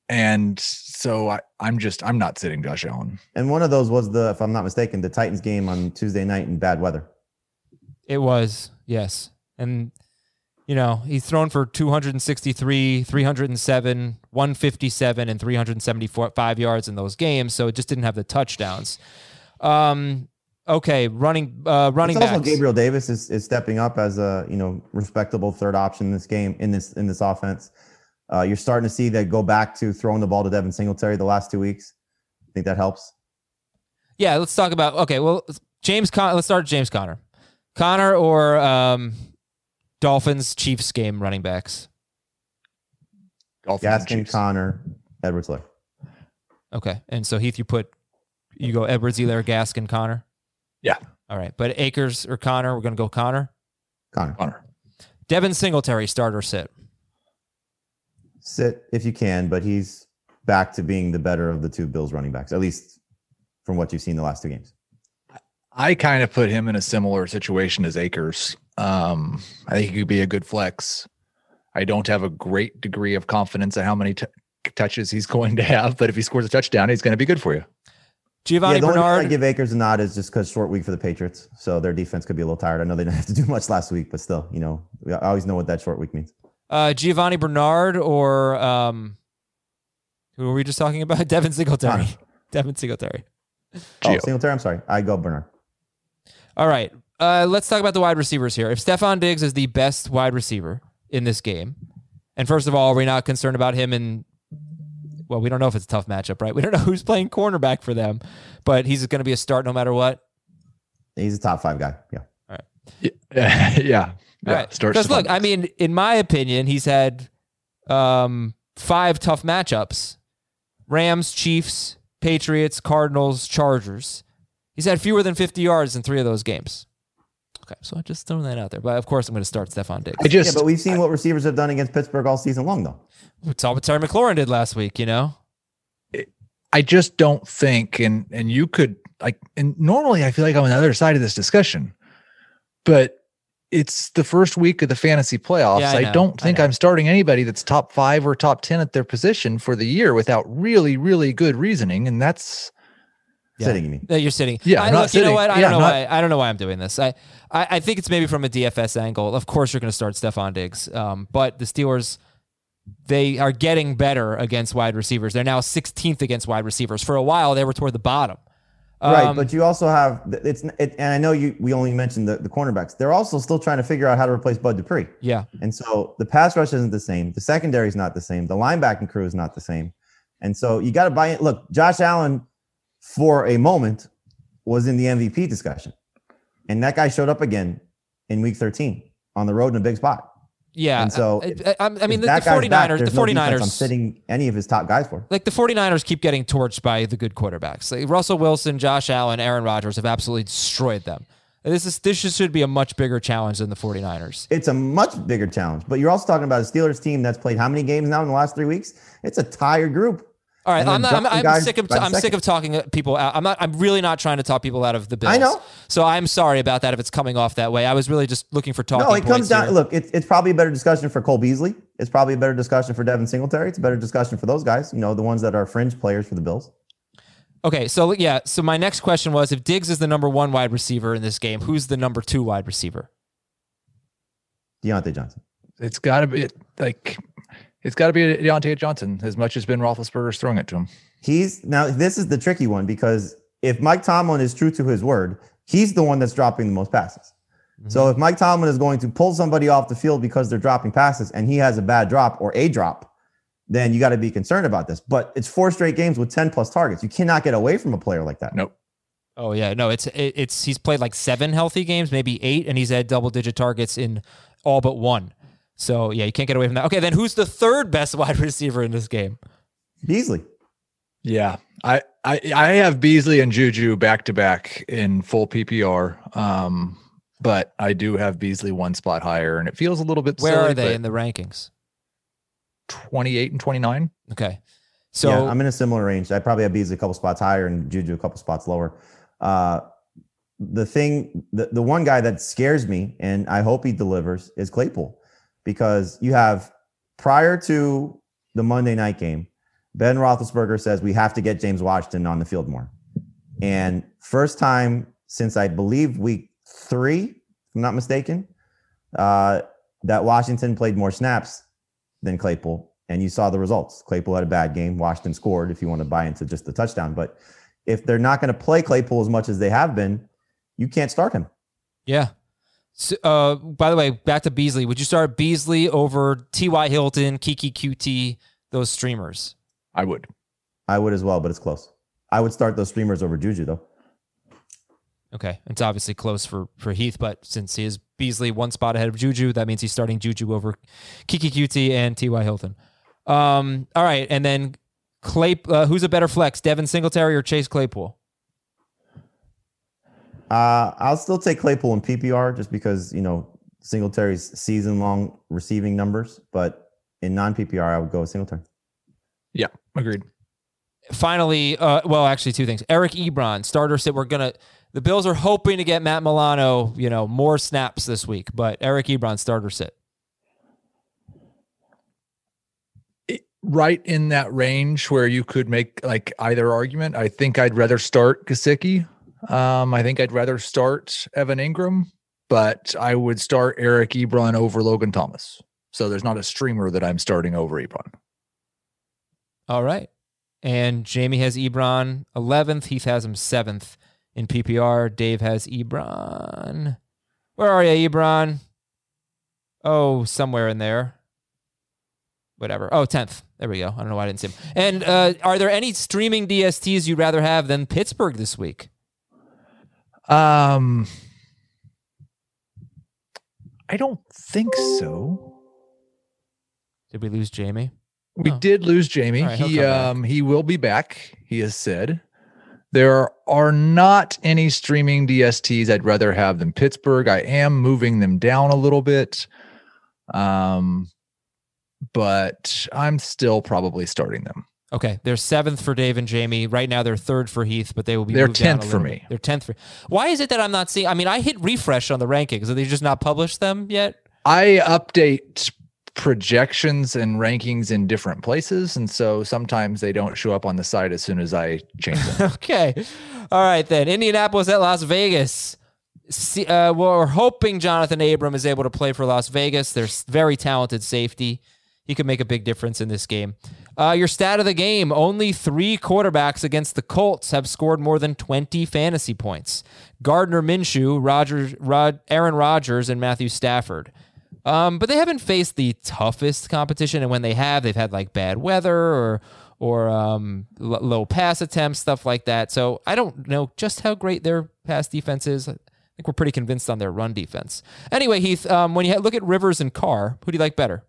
And so I, I'm just I'm not sitting Josh Allen. And one of those was the, if I'm not mistaken, the Titans game on Tuesday night in bad weather. It was, yes. And, you know, he's thrown for 263, 307, 157, and 375 yards in those games. So it just didn't have the touchdowns. Um, okay, running uh, running it's also backs. Gabriel Davis is, is stepping up as a you know respectable third option in this game in this in this offense. Uh, you're starting to see that go back to throwing the ball to Devin Singletary the last two weeks. I think that helps. Yeah, let's talk about. Okay, well, James. Con- let's start with James Conner. Connor or um, Dolphins Chiefs game running backs. Dolphins and Gaskin, Chiefs. Conner, Edwards, Helaire. Okay, and so Heath, you put you go Edwards, Helaire, Gaskin, Conner. Yeah. All right, but Akers or Conner, we're gonna go Conner. Conner. Conner. Devin Singletary, start or sit. Sit if you can, but he's back to being the better of the two Bills running backs, at least from what you've seen the last two games. I kind of put him in a similar situation as Akers. Um, I think he could be a good flex. I don't have a great degree of confidence in how many t- touches he's (laughs) going to have, but if he scores a touchdown, he's going to be good for you. Giovani yeah, the only reason I give Akers a nod is just because short week for the Patriots, so their defense could be a little tired. I know they didn't (laughs) have to do much last week, but still, you know, I always know what that short week means. Uh, Giovani Bernard or um, who were we just talking about? (laughs) Devin Singletary. Conner. (laughs) Devin Singletary. Oh, Gio. Singletary, I'm sorry, I go Bernard. All right. Uh, let's talk about the wide receivers here. If Stefon Diggs is the best wide receiver in this game, and first of all, are we not concerned about him in well, we don't know if it's a tough matchup, right? (laughs) We don't know who's playing cornerback for them, but he's going to be a start no matter what. He's a top five guy. Yeah. All right. Yeah. yeah. All right. Start Because look, I mean, in my opinion, he's had um, five tough matchups: Rams, Chiefs, Patriots, Cardinals, Chargers. He's had fewer than 50 yards in three of those games. Okay, so I just throwing that out there. But of course, I'm going to start Stefon Diggs. I just, yeah, but we've seen what receivers have done against Pittsburgh all season long, though. We saw what Terry McLaurin did last week, you know? I just don't think, and and you could like, and normally I feel like I'm on the other side of this discussion, but it's the first week of the fantasy playoffs. Yeah, I I, don't think know. I'm starting anybody that's top five or top ten at their position for the year without really, really good reasoning, and that's Yeah. Sitting, you mean? You're sitting. Yeah, I, I'm not look, you know what? I Yeah, don't know I'm why. I don't know why I'm doing this. I, I, I think it's maybe from a DFS angle. Of course, you're going to start Stefon Diggs, um, but the Steelers, they are getting better against wide receivers. They're now 16th against wide receivers. For a while, they were toward the bottom. Right, Um, but you also have it's it, and I know you we only mentioned the, the cornerbacks. They're also still trying to figure out how to replace Bud Dupree. yeah, And so the pass rush isn't the same. The secondary is not the same. The linebacking crew is not the same. And so you got to buy it. Look, Josh Allen, for a moment, was in the MVP discussion. And that guy showed up again in week 13 on the road in a big spot. Yeah. And so I, I, I mean, the, the 49ers, there's the no defense 49ers, I'm sitting any of his top guys for. like the 49ers keep getting torched by the good quarterbacks. Like Russell Wilson, Josh Allen, Aaron Rodgers have absolutely destroyed them. This is this should be a much bigger challenge than the 49ers. It's a much bigger challenge. But you're also talking about a Steelers team that's played how many games now in the last three weeks? It's a tired group. All right, I'm not. I'm, I'm sick of. by I'm sick of talking people out. I'm not. I'm really not trying to talk people out of the Bills. I know. So I'm sorry about that if it's coming off that way. I was really just looking for talking. No, it comes down. here. Look, it's it's probably a better discussion for Cole Beasley. It's probably a better discussion for Devin Singletary. It's a better discussion for those guys. You know, the ones that are fringe players for the Bills. Okay, so yeah. So my next question was: If Diggs is the number one wide receiver in this game, who's the number two wide receiver? Diontae Johnson. It's got to be like it's got to be Diontae Johnson as much as Ben Roethlisberger's throwing it to him. He's now. This is the tricky one because if Mike Tomlin is true to his word, he's the one that's dropping the most passes. Mm-hmm. So if Mike Tomlin is going to pull somebody off the field because they're dropping passes and he has a bad drop or a drop, then you got to be concerned about this. But it's four straight games with 10 plus targets. You cannot get away from a player like that. Nope. Oh yeah, no, it's it, it's he's played like seven healthy games, maybe eight, and he's had double digit targets in all but one. So yeah, you can't get away from that. Okay, then who's the third best (laughs) wide receiver in this game? Beasley. Yeah, I I I have Beasley and Juju back to back in full PPR. Um, but I do have Beasley one spot higher, and it feels a little bit. Where silly, are they in the rankings? 28 and 29? Okay, so yeah, I'm in a similar range. I probably have Beasley a couple spots higher and Juju a couple spots lower. Uh, the thing, the, the one guy that scares me, and I hope he delivers, is Claypool, because you have prior to the Monday night game, Ben Roethlisberger says we have to get James Washington on the field more, and first time since I believe week three, if I'm not mistaken, uh, that Washington played more snaps than Claypool, and you saw the results. Claypool had a bad game. Washington scored. If you want to buy into just the touchdown, but if they're not going to play Claypool as much as they have been, you can't start him. yeah. So, uh, by the way, back to Beasley. Would you start Beasley over T.Y. Hilton, Keke Coutee, those streamers? I would. I would as well, but it's close. I would start those streamers over Juju though. Okay, it's obviously close for for Heath, but since he is Beasley one spot ahead of Juju, that means he's starting Juju over Keke Coutee and T.Y. Hilton. Um, all right, and then Clay, uh, who's a better flex, Devin Singletary or Chase Claypool? Uh, I'll still take Claypool in PPR just because you know Singletary's season long receiving numbers, but in non PPR, I would go with Singletary. Yeah, agreed. finally, uh, well, actually, two things. Eric Ebron, starter sit. We're gonna. The Bills are hoping to get Matt Milano, you know, more snaps this week, but Eric Ebron, starter sit. It- right in that range where you could make like either argument. I think I'd rather start Gesicki. Um, I think I'd rather start Evan Engram, but I would start Eric Ebron over Logan Thomas. So there's not a streamer that I'm starting over Ebron. All right, and Jamie has Ebron eleventh. Heath has him seventh in PPR. Dave has Ebron. Where are you, Ebron? Oh, somewhere in there. Whatever. Oh, 10th. There we go. I don't know why I didn't see him. And uh, are there any streaming DSTs you'd rather have than Pittsburgh this week? Um, I don't think so. Did we lose Jamie? We Oh. did lose Jamie. Right, he come back. um he will be back. He has said there are not any streaming DSTs I'd rather have than Pittsburgh. I am moving them down a little bit, um, but I'm still probably starting them. Okay, they're seventh for Dave and Jamie. Right now, they're third for Heath, but they will be. They're moved down 10th a for me. bit. They're tenth for. Why is it that I'm not seeing? I mean, I hit refresh on the rankings. Are they just not published them yet? I update projections and rankings in different places, and so sometimes they don't show up on the site as soon as I change them. (laughs) okay. All right, then. Indianapolis at Las Vegas. See, uh, we're hoping Johnathan Abram is able to play for Las Vegas. They're very talented safety. He could make a big difference in this game. Uh, your stat of the game only three quarterbacks against the Colts have scored more than 20 fantasy points Gardner Minshew, Rogers, Rod, Aaron Rodgers, and Matthew Stafford. Um, but they haven't faced the toughest competition, and when they have, they've had like bad weather or or um, l- low pass attempts, stuff like that. So I don't know just how great their pass defense is. I think we're pretty convinced on their run defense. Anyway, Heath, um, when you look at Rivers and Carr, who do you like better?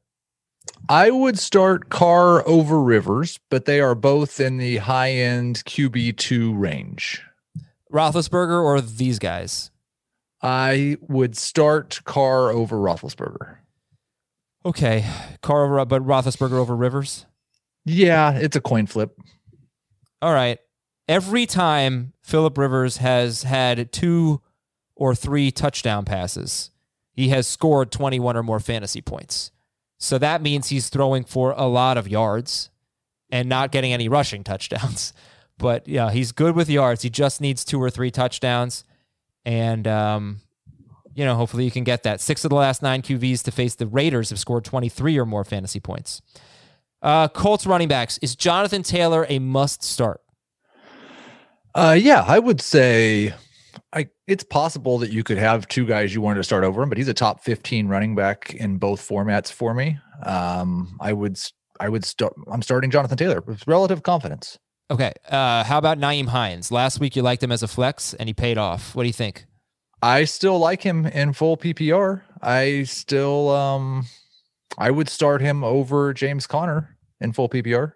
I would start Carr over Rivers, but they are both in the high end QB two range. Roethlisberger or these guys? I would start Carr over Roethlisberger. Okay, Carr over, but Roethlisberger over Rivers. Yeah, it's a coin flip. All right. Every time Philip Rivers has had two or three touchdown passes, he has scored 21 or more fantasy points. So that means he's throwing for a lot of yards and not getting any rushing touchdowns. (laughs) But yeah, he's good with yards. He just needs two or three touchdowns. And, um, you know, hopefully you can get that. Six of the last nine QVs to face the Raiders have scored 23 or more fantasy points. Uh, Colts running backs. Is Jonathan Taylor a must start? Uh, yeah, I would say it's possible that you could have two guys you wanted to start over him, but he's a top 15 running back in both formats for me. Um, I would, I would start, I'm starting Jonathan Taylor with relative confidence. Okay. Uh, how about Nyheim Hines? Last week you liked him as a flex and he paid off. What do you think? I still like him in full PPR. I still, um, I would start him over James Conner in full PPR.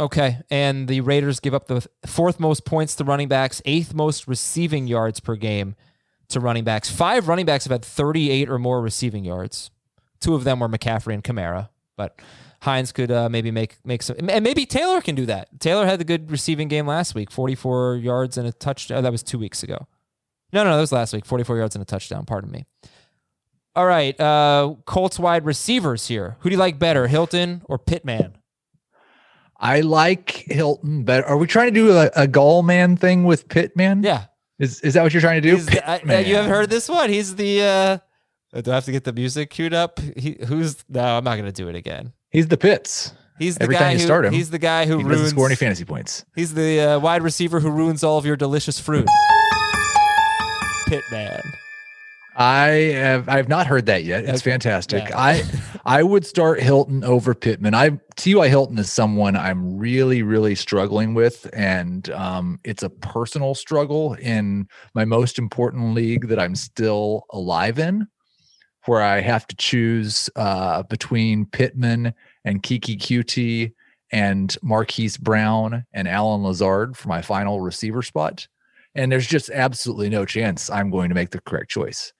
Okay. And the Raiders give up the fourth most points to running backs, eighth most receiving yards per game to running backs. Five running backs have had 38 or more receiving yards. Two of them were McCaffrey and Kamara, but Hines could uh, maybe make make some, and maybe Taylor can do that. Taylor had the good receiving game last week, 44 yards and a touchdown. That was two weeks ago. No, no, that was last week. 44 yards and a touchdown. Pardon me. All right, uh, Colts wide receivers here. Who do you like better, Hilton or Pittman? I like Hilton better. Are we trying to do a, a Gall man thing with Pittman? Yeah, Is is that what you're trying to do? The- I- you haven't heard this one. He's the. Uh, do I have to get the music queued up? He, who's no? I'm not going to do it again. He's the Pitts. He's the Every guy time you who, start him, He's the guy who He doesn't ruins. score any fantasy points. He's the uh, wide receiver who ruins all of your delicious fruit. Pittman. I have I have not heard that yet. It's fantastic. Yeah. I I would start Hilton over Pittman. I T.Y. Hilton is someone I'm really really struggling with, and um, it's a personal struggle in my most important league that I'm still alive in, where I have to choose uh, between Pittman and Keke Coutee and Marquise Brown and Allen Lazard for my final receiver spot. And there's just absolutely no chance I'm going to make the correct choice.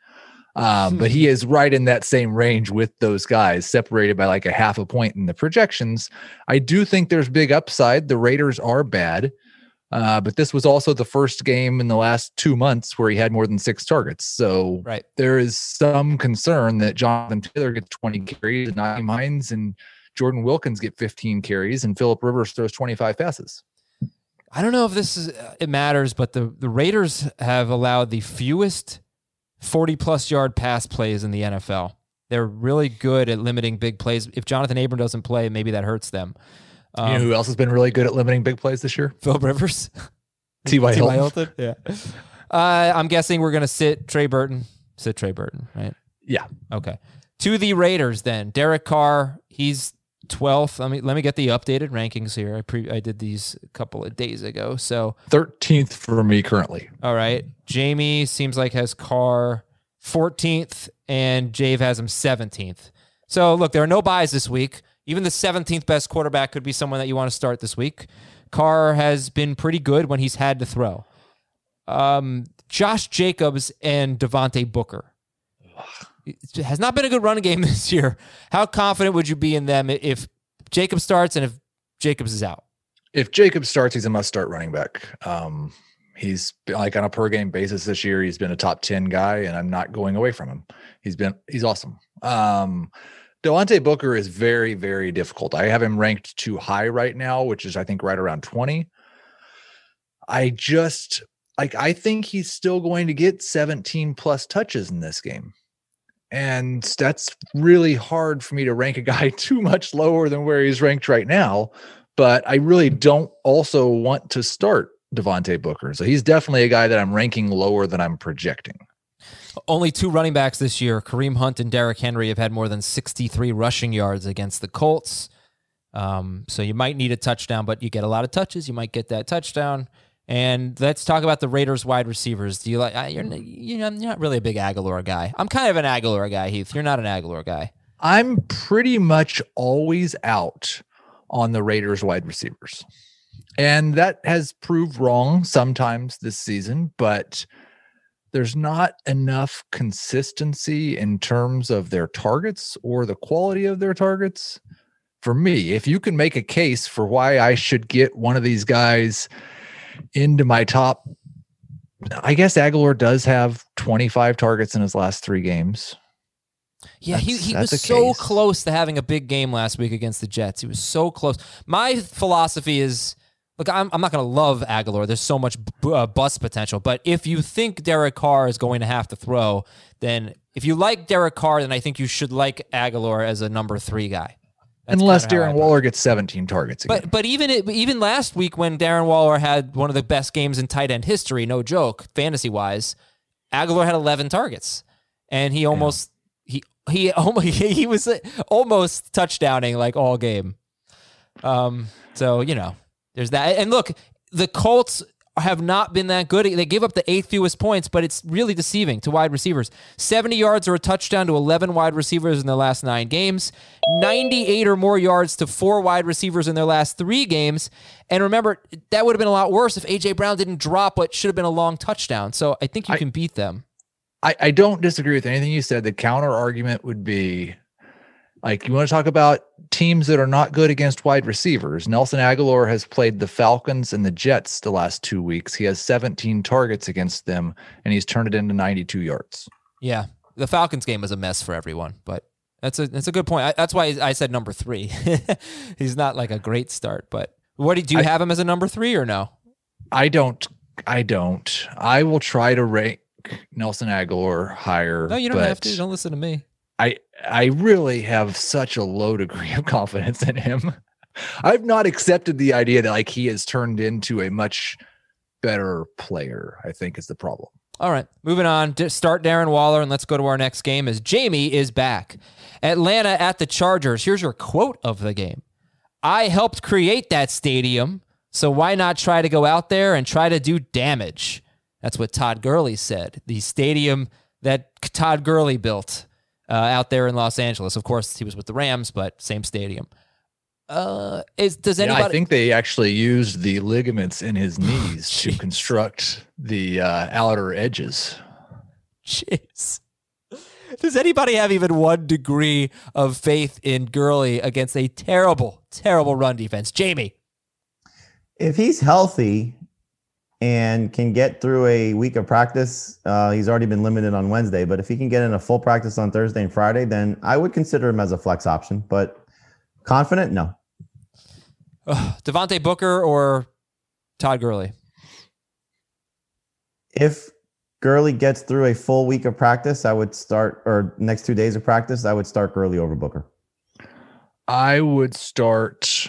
Um, but he is right in that same range with those guys, separated by like a half a point in the projections. I do think there's big upside. The Raiders are bad, uh, but this was also the first game in the last two months where he had more than six targets. So Right. there is some concern that Jonathan Taylor gets 20 carries, and Nyheim Hines and Jordan Wilkins get 15 carries, and Philip Rivers throws 25 passes. I don't know if this is it matters, but the the Raiders have allowed the fewest 40 plus yard pass plays in the NFL. They're really good at limiting big plays. If Johnathan Abram doesn't play, maybe that hurts them. you Um, know who else has been really good at limiting big plays this year? Philip Rivers. (laughs) T.Y. T.Y. Hilton. Yeah. Uh, I'm guessing we're gonna sit Trey Burton. Sit Trey Burton, right? Yeah. Okay. To the Raiders then. Derek Carr, he's 12th. Let me let me get the updated rankings here. I pre I did these a couple of days ago. So 13th for me currently. all right. Jamie seems like has Carr 14th and Jave has him 17th. So look, there are no byes this week. Even the 17th best quarterback could be someone that you want to start this week. Carr has been pretty good when he's had to throw. Um, Josh Jacobs and Devontae Booker. Has not been a good running game (laughs) this year. How confident would you be in them if Jacob starts and if Jacobs is out? If Jacob starts, he's a must start running back. Um, he's like on a per game basis this year, he's been a top 10 guy, and I'm not going away from him. He's been he's awesome. Um, Devontae Booker is very, very difficult. I have him ranked too high right now, which is I think right around 20. I just like I think he's still going to get 17 plus touches in this game. And that's really hard for me to rank a guy (laughs) too much lower than where he's ranked right now. But I really don't also want to start Devontae Booker. So he's definitely a guy that I'm ranking lower than I'm projecting. Only two running backs this year, Kareem Hunt and Derrick Henry, have had more than 63 rushing yards against the Colts. Um, so you might need a touchdown, but you get a lot of touches. You might get that touchdown. And let's talk about the Raiders wide receivers. Do you like? You're, you're not really a big Agholor guy. I'm kind of an Agholor guy, Heath. You're not an Agholor guy. I'm pretty much always out on the Raiders wide receivers. And that has proved wrong sometimes this season, but there's not enough consistency in terms of their targets or the quality of their targets. For me, if you can make a case for why I should get one of these guys into my top, I guess Agholor does have 25 targets in his last three games. Yeah, he, he was so case. close to having a big game last week against the Jets. He was so close. My philosophy is look, I'm, I'm not going to love Agholor. There's so much b- uh, bust potential. But if you think Derek Carr is going to have to throw, then if you like Derek Carr, then I think you should like Agholor as a number three guy. That's Unless Darren Waller gets 17 targets again. But but even it, even last week when Darren Waller had one of the best games in tight end history, no joke, fantasy wise, Agholor had 11 targets, and he almost he he (laughs) almost he was almost touchdowning like all game. Um. So you know, there's that. And look, the Colts have not been that good. They give up the eighth fewest points, but it's really deceiving to wide receivers. 70 yards or a touchdown to 11 wide receivers in their last nine games, 98 or more yards to four wide receivers in their last three games. And remember, that would have been a lot worse if A.J. Brown didn't drop what should have been a long touchdown. So I think you I, can beat them. I, I don't disagree with anything you said. The counter argument would be like you want to talk about teams that are not good against wide receivers. Nelson Agholor has played the Falcons and the Jets the last two weeks. He has 17 targets against them, and he's turned it into 92 yards. Yeah, the Falcons game was a mess for everyone, but that's a that's a good point. I, that's why I said number three. (laughs) he's not like a great start, but what do you I, have him as a number three or no? I don't. I don't. I will try to rank Nelson Agholor higher. No, you don't have to. Don't listen to me. I I really have such a low degree of confidence in him. I've not accepted the idea that like he has turned into a much better player. I think is the problem. All right, moving on. Start Darren Waller and let's go to our next game. As Jamie is back, Atlanta at the Chargers. Here's your quote of the game: "I helped create that stadium, so why not try to go out there and try to do damage?" That's what Todd Gurley said. The stadium that Todd Gurley built uh, out there in Los Angeles. Of course, he was with the Rams, but same stadium. Uh, is does anybody? Yeah, I think they actually used the ligaments in his knees to construct the uh, outer edges. Jeez. Does anybody have even one degree of faith in Gurley against a terrible, terrible run defense? Jamie. If he's healthy, and can get through a week of practice. Uh, he's already been limited on Wednesday, but if he can get in a full practice on Thursday and Friday, then I would consider him as a flex option. But confident, no. Uh, Devontae Booker or Todd Gurley? If Gurley gets through a full week of practice, I would start, or next two days of practice, I would start Gurley over Booker. I would start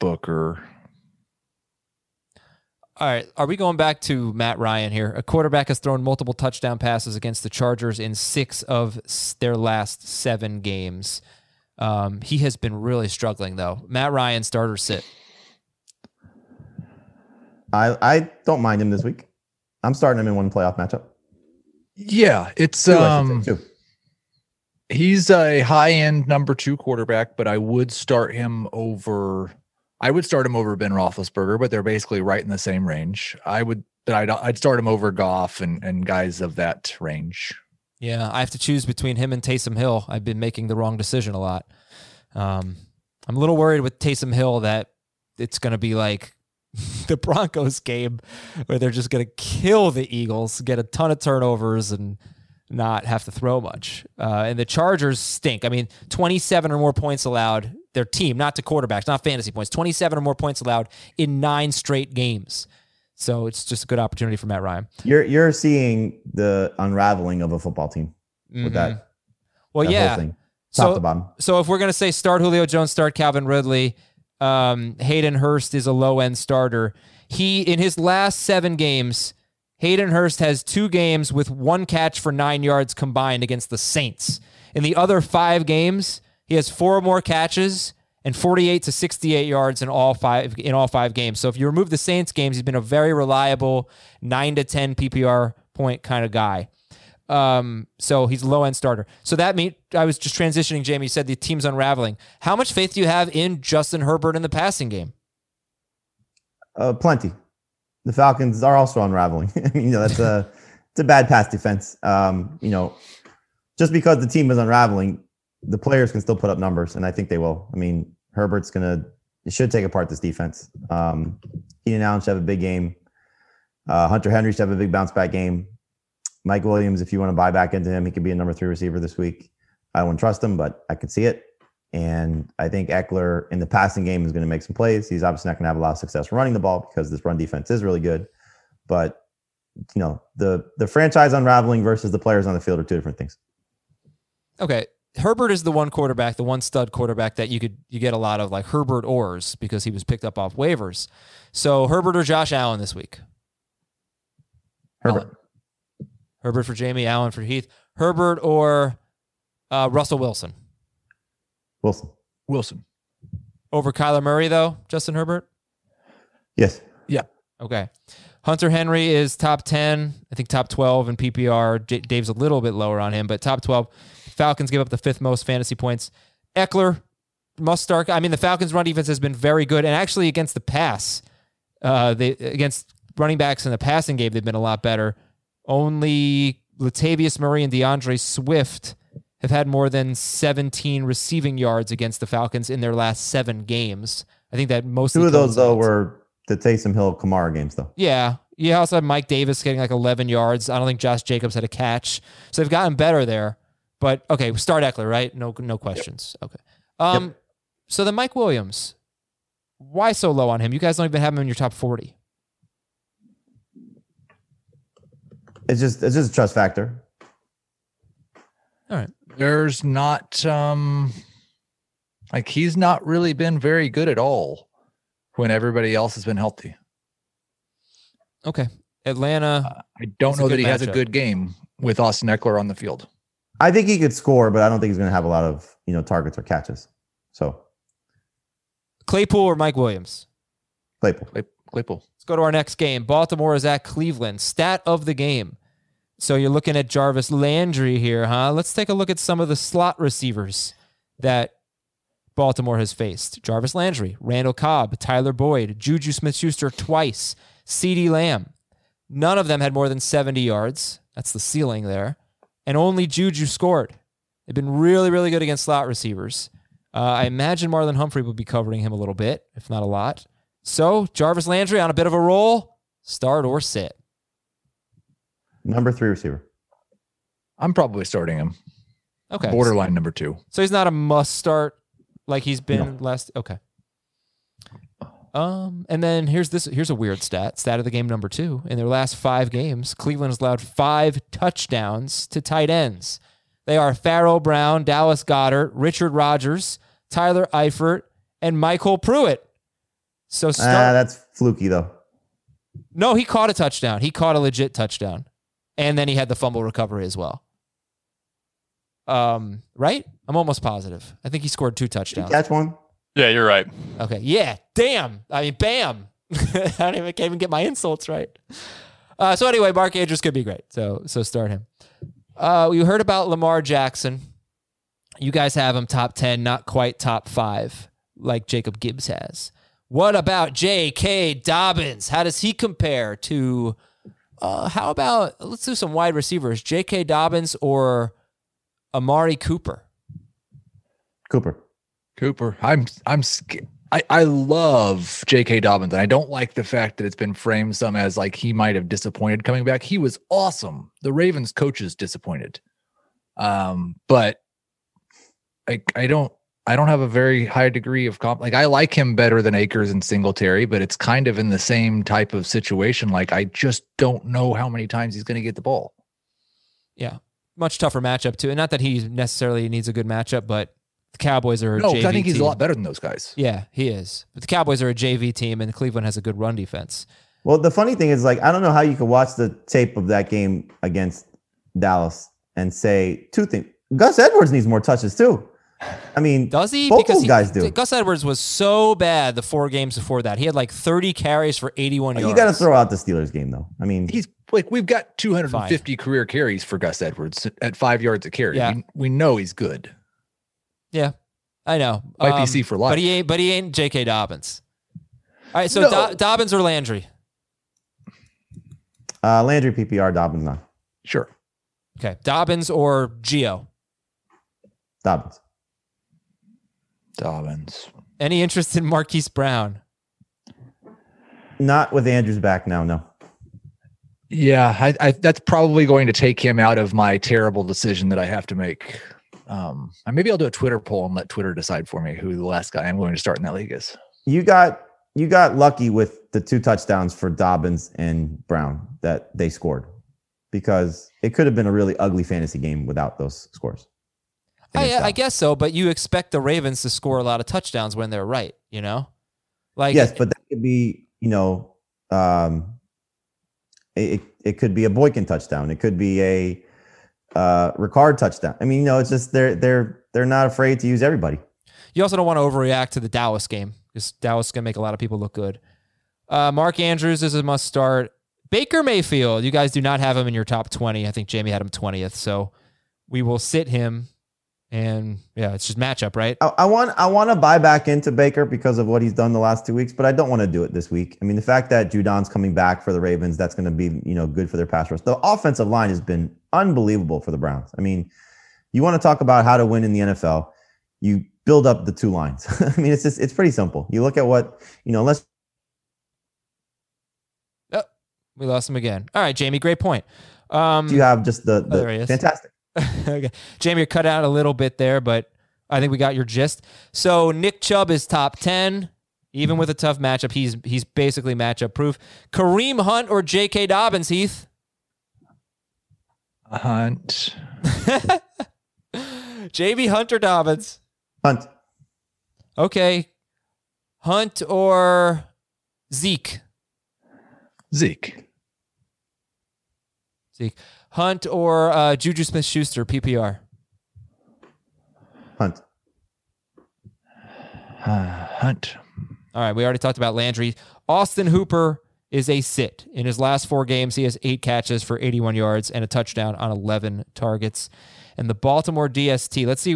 Booker. All right, are we going back to Matt Ryan here? A quarterback has thrown multiple touchdown passes against the Chargers in six of their last seven games. Um, he has been really struggling, though. Matt Ryan, starter sit. I I don't mind him this week. I'm starting him in one playoff matchup. Yeah, it's two, um, he's a high end number two quarterback, but I would start him over I would start him over Ben Roethlisberger, but they're basically right in the same range. I would, but I'd, I'd start him over Goff and, and guys of that range. Yeah, I have to choose between him and Taysom Hill. I've been making the wrong decision a lot. Um, I'm a little worried with Taysom Hill that it's going to be like (laughs) the Broncos game where they're just going to kill the Eagles, get a ton of turnovers, and not have to throw much. Uh, and the Chargers stink. I mean, 27 or more points allowed, their team, not to quarterbacks, not fantasy points, 27 or more points allowed in nine straight games. So it's just a good opportunity for Matt Ryan. You're you're seeing the unraveling of a football team with that. Well, that yeah. thing, top So- to bottom. So if we're going to say start Julio Jones, start Calvin Ridley, um, Hayden Hurst is a low end starter. He in his last seven games, Hayden Hurst has two games with one catch for nine yards combined against the Saints. In the other five games, he has four more catches and 48 to 68 yards in all five in all five games. So if you remove the Saints games, he's been a very reliable nine to 10 PPR point kind of guy. Um, so he's a low end starter. So that mean I was just transitioning. Jamie you said the team's unraveling. How much faith do you have in Justin Herbert in the passing game? Uh, plenty. The Falcons are also unraveling. I (laughs) mean, you know, that's a it's a bad pass defense. Um, you know, just because the team is unraveling, the players can still put up numbers, and I think they will. I mean, Herbert's gonna should take apart this defense. Um, Keenan Allen should have a big game. Uh, Hunter Henry should have a big bounce back game. Mike Williams, if you want to buy back into him, he could be a number three receiver this week. I wouldn't trust him, but I could see it. And I think Ekeler in the passing game is going to make some plays. He's obviously not going to have a lot of success running the ball because this run defense is really good. But you know, the the franchise unraveling versus the players on the field are two different things. Okay. Herbert is the one quarterback, the one stud quarterback that you could you get a lot of like Herbert ors because he was picked up off waivers. So Herbert or Josh Allen this week. Herbert. Allen. Herbert for Jamie, Allen for Heath. Herbert or uh, Russell Wilson Wilson. Wilson. over Kyler Murray though. Justin Herbert. Yes. Yeah. Okay. Hunter Henry is top 10, I think top 12 in PPR. J- Dave's a little bit lower on him, but top 12. Falcons give up the fifth most fantasy points. Ekeler must start. I mean, the Falcons' run defense has been very good, and actually against the pass, uh, they against running backs in the passing game, they've been a lot better. Only Latavius Murray and D'Andre Swift have had more than 17 receiving yards against the Falcons in their last seven games. I think that Two of those though were the Taysom Hill Kamara games though. Yeah. You also had Mike Davis getting like 11 yards. I don't think Josh Jacobs had a catch. So they've gotten better there. But okay, start Ekeler, right? No no questions. Okay. Um so then Mike Williams. Why so low on him? You guys don't even have him in your top 40. It's just it's just a trust factor. All right. There's not um like he's not really been very good at all when everybody else has been healthy. Okay. Atlanta. I don't know that good he has a good game with Austin Ekeler on the field. I think he could score, but I don't think he's going to have a lot of you know targets or catches. So Claypool or Mike Williams? Claypool. Claypool. Let's go to our next game. Baltimore is at Cleveland. Stat of the game. So you're looking at Jarvis Landry here, huh? Let's take a look at some of the slot receivers that Baltimore has faced. Jarvis Landry, Randall Cobb, Tyler Boyd, Juju Smith Schuster twice, CeeDee Lamb. None of them had more than 70 yards. That's the ceiling there. And only Juju scored. They've been really, really good against slot receivers. Uh, I imagine Marlon Humphrey will be covering him a little bit, if not a lot. So Jarvis Landry on a bit of a roll, start or sit. Number three receiver. I'm probably starting him. Okay. Borderline number two. So he's not a must start like he's been last. Okay. Um, and then here's this. Here's a weird stat. Stat of the game number two. In their last five games, Cleveland has allowed five touchdowns to tight ends. They are Pharaoh Brown, Dallas Goedert, Richard Rogers, Tyler Eifert, and MyCole Pruitt. So Ah, start, that's fluky though. no, he caught a touchdown. He caught a legit touchdown, and then he had the fumble recovery as well. Um, right? I'm almost positive. I think he scored two Did he touchdowns. catch one? Yeah, you're right. Okay. Yeah. Damn. I mean, bam. (laughs) I don't even, can't even get my insults right. Uh, so anyway, Mark Andrews could be great. So so start him. Uh, you heard about Lamar Jackson. You guys have him top ten, not quite top five, like Jacob Gibbs has. What about J.K. Dobbins? How does he compare to? Uh, how about let's do some wide receivers, J.K. Dobbins or Amari Cooper? Cooper. Cooper. I'm I'm sc- I, I love J.K. Dobbins, and I don't like the fact that it's been framed some as like he might have disappointed coming back. He was awesome. The Ravens coaches disappointed, um, but I I don't I don't have a very high degree of comp. Like I like him better than Akers and Singletary, but it's kind of in the same type of situation. Like I just don't know how many times he's going to get the ball. Yeah, much tougher matchup too. And not that he necessarily needs a good matchup, but the Cowboys are a JV I think he's team. a lot better than those guys. Yeah, he is. But the Cowboys are a JV team, and Cleveland has a good run defense. Well, the funny thing is, like, I don't know how you could watch the tape of that game against Dallas and say two things. Gus Edwards needs more touches too. I mean, Does he? Both because those he- guys do. Gus Edwards was so bad the four games before that. He had like 30 carries for 81 yards. you got to throw out the Steelers game though. I mean, He's like we've got 250 career carries for Gus Edwards at five yards a carry. Yeah. We, we know he's good. Yeah, I know. YPC for life. But he ain't. But he ain't J.K. Dobbins. All right, so No. Do- Dobbins or Landry? uh, Landry PPR, Dobbins not. Sure. Okay, Dobbins or Gio. Dobbins. Dobbins. Any interest in Marquise Brown? Not with Andrews back now. No. Yeah, I, I, that's probably going to take him out of my terrible decision that I have to make. Um, maybe I'll do a Twitter poll and let Twitter decide for me who the last guy I'm going to start in that league is. You got you got lucky with the two touchdowns for Dobbins and Brown that they scored because it could have been a really ugly fantasy game without those scores. I, I guess so, but you expect the Ravens to score a lot of touchdowns when they're right. You know, like yes, but that could be, you know, um, it, it could be a Boykin touchdown. It could be a uh, Ricard touchdown. I mean, you know, it's just they're they're they're not afraid to use everybody. You also don't want to overreact to the Dallas game because Dallas to make a lot of people look good. Uh, Mark Andrews is a must start. Baker Mayfield, you guys do not have him in your top 20. I think Jamie had him 20th. So we will sit him. And yeah, it's just matchup, right? I, I want I want to buy back into Baker because of what he's done the last two weeks, but I don't want to do it this week. I mean, the fact that Judon's coming back for the Ravens, that's going to be you know good for their pass rush. The offensive line has been unbelievable for the Browns. I mean, you want to talk about how to win in the NFL, you build up the two lines. (laughs) I mean, it's just it's pretty simple. You look at what you know, unless Oh, We lost him again. All right, Jamie, great point. Um, you have just the, Oh, the is. fantastic. (laughs) okay. Jamie, you're cut out a little bit there, but I think we got your gist. So Nick Chubb is top 10. Even with a tough matchup, he's he's basically matchup proof. Kareem Hunt or J.K. Dobbins, Heath? Hunt. (laughs) J.B. Hunt or Dobbins? Hunt, Okay. Hunt or Zeke? Zeke. Zeke. Hunt or uh, Juju Smith Schuster, PPR? Hunt, Uh, Hunt. All right, we already talked about Landry. Austin Hooper is a sit. In his last four games, he has eight catches for 81 yards and a touchdown on 11 targets. And the Baltimore DST, let's see.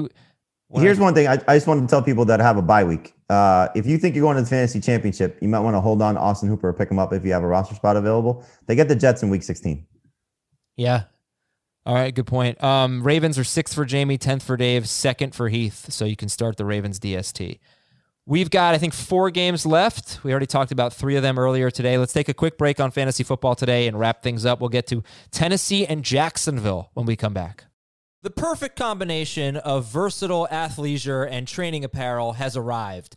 what Here's I- one thing I, I just wanted to tell people that have a bye week. Uh, if you think you're going to the fantasy championship, you might want to hold on to Austin Hooper or pick him up if you have a roster spot available. They get the Jets in week 16. Yeah. All right, good point. Um, Ravens are sixth for Jamie, 10th for Dave, second for Heath. So you can start the Ravens DST. We've got, I think, four games left. We already talked about three of them earlier today. Let's take a quick break on fantasy football today and wrap things up. We'll get to Tennessee and Jacksonville when we come back. The perfect combination of versatile athleisure and training apparel has arrived.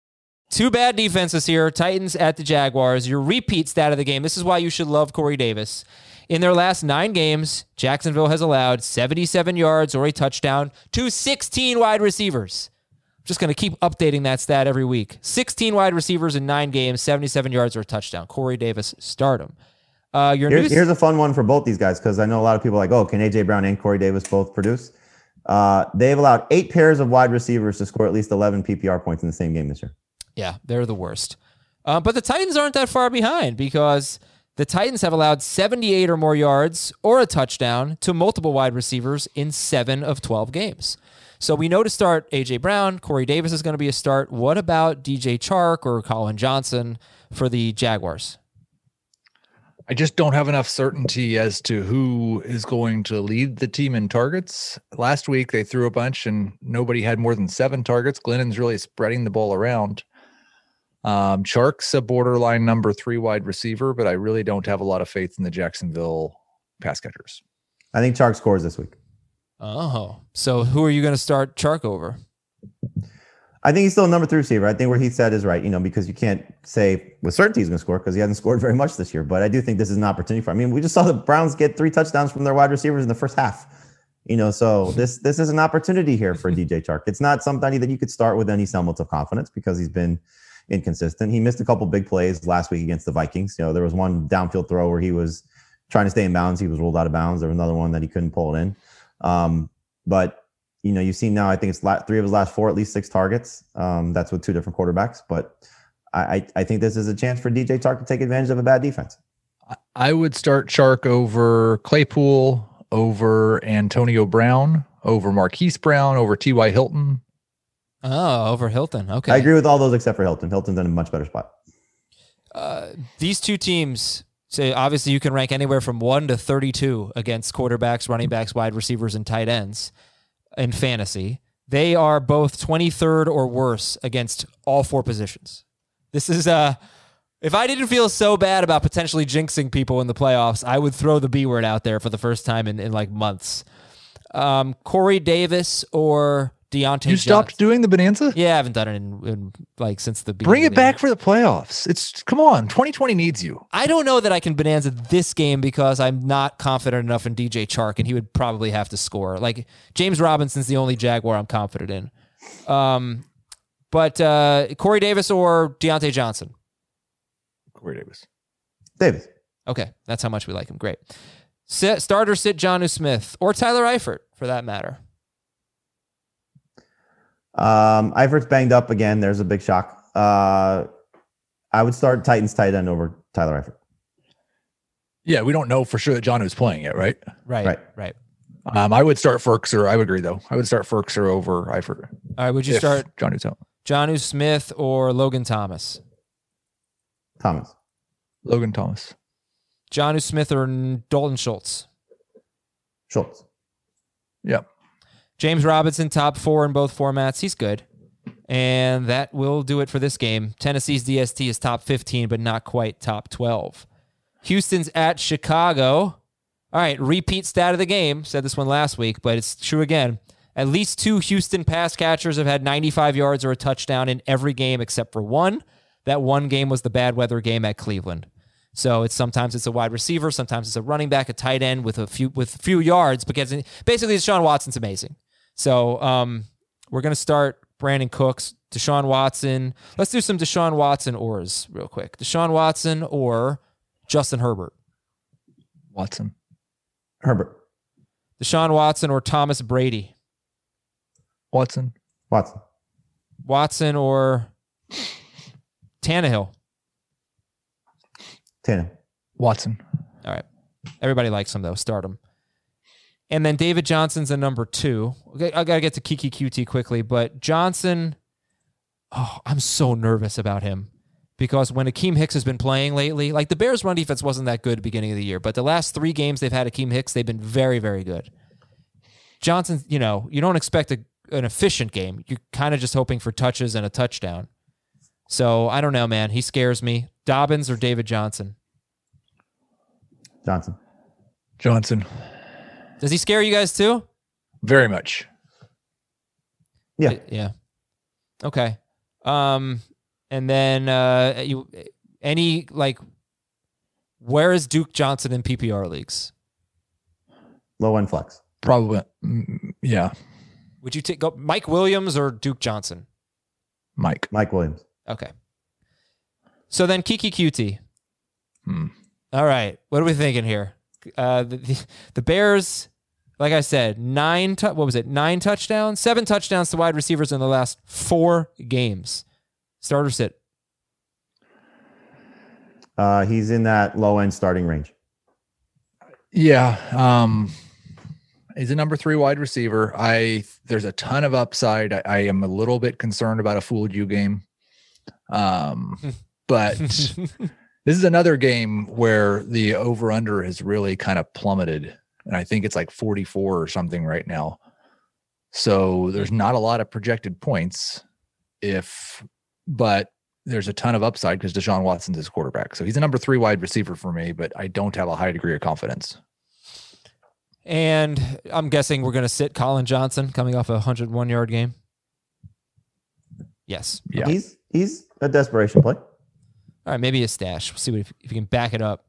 Two bad defenses here Titans at the Jaguars. Your repeat stat of the game. This is why you should love Corey Davis. In their last nine games, Jacksonville has allowed 77 yards or a touchdown to 16 wide receivers. I'm just going to keep updating that stat every week. 16 wide receivers in nine games, 77 yards or a touchdown. Corey Davis, stardom. Uh, your Here's, new here's a fun one for both these guys because I know a lot of people are like, oh, can AJ Brown and Corey Davis both produce? Uh, they've allowed eight pairs of wide receivers to score at least 11 PPR points in the same game this year. Yeah, they're the worst. Uh, but the Titans aren't that far behind because The Titans have allowed 78 or more yards or a touchdown to multiple wide receivers in seven of 12 games. So we know to start AJ Brown. Corey Davis is going to be a start. What about DJ Chark or Collin Johnson for the Jaguars? I just don't have enough certainty as to who is going to lead the team in targets. Last week they threw a bunch and nobody had more than seven targets. Glennon's really spreading the ball around. Um, Chark's a borderline number three wide receiver, but I really don't have a lot of faith in the Jacksonville pass catchers. I think Chark scores this week. Oh, so who are you going to start Chark over? I think he's still a number three receiver. I think what he said is right, you know, because you can't say with certainty he's going to score because he hasn't scored very much this year. But I do think this is an opportunity for. I mean, we just saw the Browns get three touchdowns from their wide receivers in the first half. You know, so (laughs) this this is an opportunity here for DJ Chark. It's not somebody that you could start with any semblance of confidence because he's been inconsistent. He missed a couple big plays last week against the Vikings. You know, there was one downfield throw where he was trying to stay in bounds. He was ruled out of bounds. There was another one that he couldn't pull it in. Um, but you know, you've seen now. I think it's three of his last four, at least six targets. Um, that's with two different quarterbacks. But I, I think this is a chance for DJ Chark to take advantage of a bad defense. I would start Chark over Claypool, over Antonio Brown, over Marquise Brown, over T.Y. Hilton. Oh, over Hilton. Okay. I agree with all those except for Hilton. Hilton's in a much better spot. Uh, these two teams say obviously you can rank anywhere from one to 32 against quarterbacks, running backs, wide receivers, and tight ends in fantasy. They are both 23rd or worse against all four positions. This is uh if I didn't feel so bad about potentially jinxing people in the playoffs, I would throw the B word out there for the first time in, in like months. Um, Corey Davis or Diontae. You stopped Johnson. doing the bonanza? Yeah, I haven't done it in, in like since the Bring it back for the playoffs. It's come on, 2020 needs you. I don't know that I can bonanza this game because I'm not confident enough in DJ Chark, and he would probably have to score. Like James Robinson's the only Jaguar I'm confident in. Um, but uh, Corey Davis or Diontae Johnson. Corey Davis. Davis. Okay, that's how much we like him. Great. Sit, starter sit Jonnu Smith or Tyler Eifert for that matter. Um, Eifert's banged up again. There's a big shock. Uh, I would start Titans tight end over Tyler Eifert. Yeah, we don't know for sure that John is playing yet, right? Right, Right. right. Um, I would start Firkser. I would agree though. I would start Firkser over Eifert. All right, would you start John Newton? Jonnu Smith or Logan Thomas? Thomas. Logan Thomas. Jonnu Smith or Dalton Schultz? Schultz. Yep. James Robinson, top four in both formats. He's good. And that will do it for this game. Tennessee's DST is top 15, but not quite top 12. Houston's at Chicago. All right, repeat stat of the game. Said this one last week, but it's true again. At least two Houston pass catchers have had 95 yards or a touchdown in every game except for one. That one game was the bad weather game at Cleveland. So it's sometimes it's a wide receiver, sometimes it's a running back, a tight end with a few with few yards because basically Deshaun Watson's amazing. So um, we're gonna start Brandin Cooks, Deshaun Watson. Let's do some Deshaun Watson ors real quick. Deshaun Watson or Justin Herbert. Watson. Herbert. Deshaun Watson or Thomas Brady. Watson. Watson. Watson or Tannehill. Tanner. Watson. All right. Everybody likes him though. Start him. And then David Johnson's a number two. Okay, I gotta get to Keke Coutee quickly, but Johnson. Oh, I'm so nervous about him because when Akiem Hicks has been playing lately, like the Bears' run defense wasn't that good at the beginning of the year, but the last three games they've had Akiem Hicks, they've been very, very good. Johnson, you know, you don't expect a, an efficient game. You're kind of just hoping for touches and a touchdown. So I don't know, man. He scares me. Dobbins or David Johnson? Johnson. Johnson. Does he scare you guys too? Very much. Yeah. Yeah. Okay. Um, and then uh, you any like where is Duke Johnson in PPR leagues? Low end flex. Probably. mm, Yeah. Would you take go Mike Williams or Duke Johnson? Mike. Mike Williams. Okay. So then Keke Coutee. Hmm. All right. What are we thinking here? Uh, the, the, the Bears, like I said, nine, tu- what was it? Nine touchdowns, seven touchdowns to wide receivers in the last four games. Starter sit. Uh, he's in that low end starting range. Yeah. Um, he's a number three wide receiver. I there's a ton of upside. I, I am a little bit concerned about a fooled you game. Um, (laughs) but (laughs) this is another game where the over under has really kind of plummeted. And I think it's like 44 or something right now. So there's not a lot of projected points if but there's a ton of upside because Deshaun Watson's his quarterback. So he's a number three wide receiver for me, but I don't have a high degree of confidence. And I'm guessing we're going to sit Colin Johnson coming off a 101 yard game. Yes. Yeah. He's he's a desperation play. All right, maybe a stash. We'll see what, if, if you can back it up.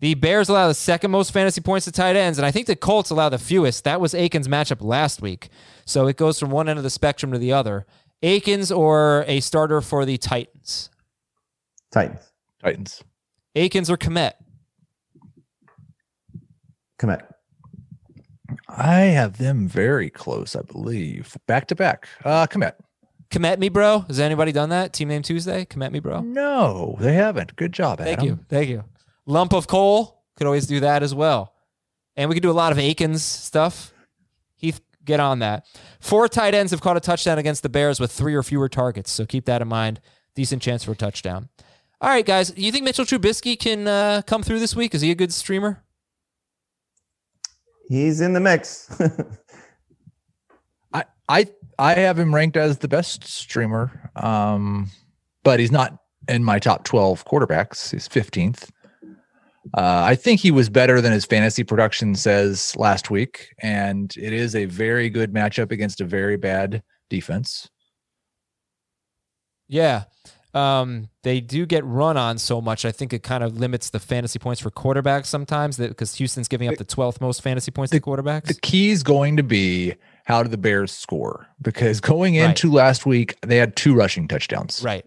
The Bears allow the second most fantasy points to tight ends, and I think the Colts allow the fewest. That was Akins' matchup last week. So it goes from one end of the spectrum to the other. Akins or a starter for the Titans? Titans. Titans. Akins or Kmet? Commit. I have them very close, I believe. Back to back. Uh commit. Me, bro. Has anybody done that? Team name Tuesday? Commit me, bro. No, they haven't. Good job, Adam. Thank you. Thank you. Lump of coal. Could always do that as well. And we could do a lot of Akins stuff. Heath, get on that. Four tight ends have caught a touchdown against the Bears with three or fewer targets. So keep that in mind. Decent chance for a touchdown. All right, guys. You think Mitchell Trubisky can uh, come through this week? Is he a good streamer? He's in the mix. (laughs) I I I have him ranked as the best streamer. Um, but he's not in my top 12 quarterbacks. He's 15th. Uh, I think he was better than his fantasy production says last week, and it is a very good matchup against a very bad defense. Yeah. Um, they do get run on so much. I think it kind of limits the fantasy points for quarterbacks sometimes because Houston's giving up the 12th most fantasy points to quarterbacks. The key is going to be how did the Bears score? Because going into last week, they had two rushing touchdowns right.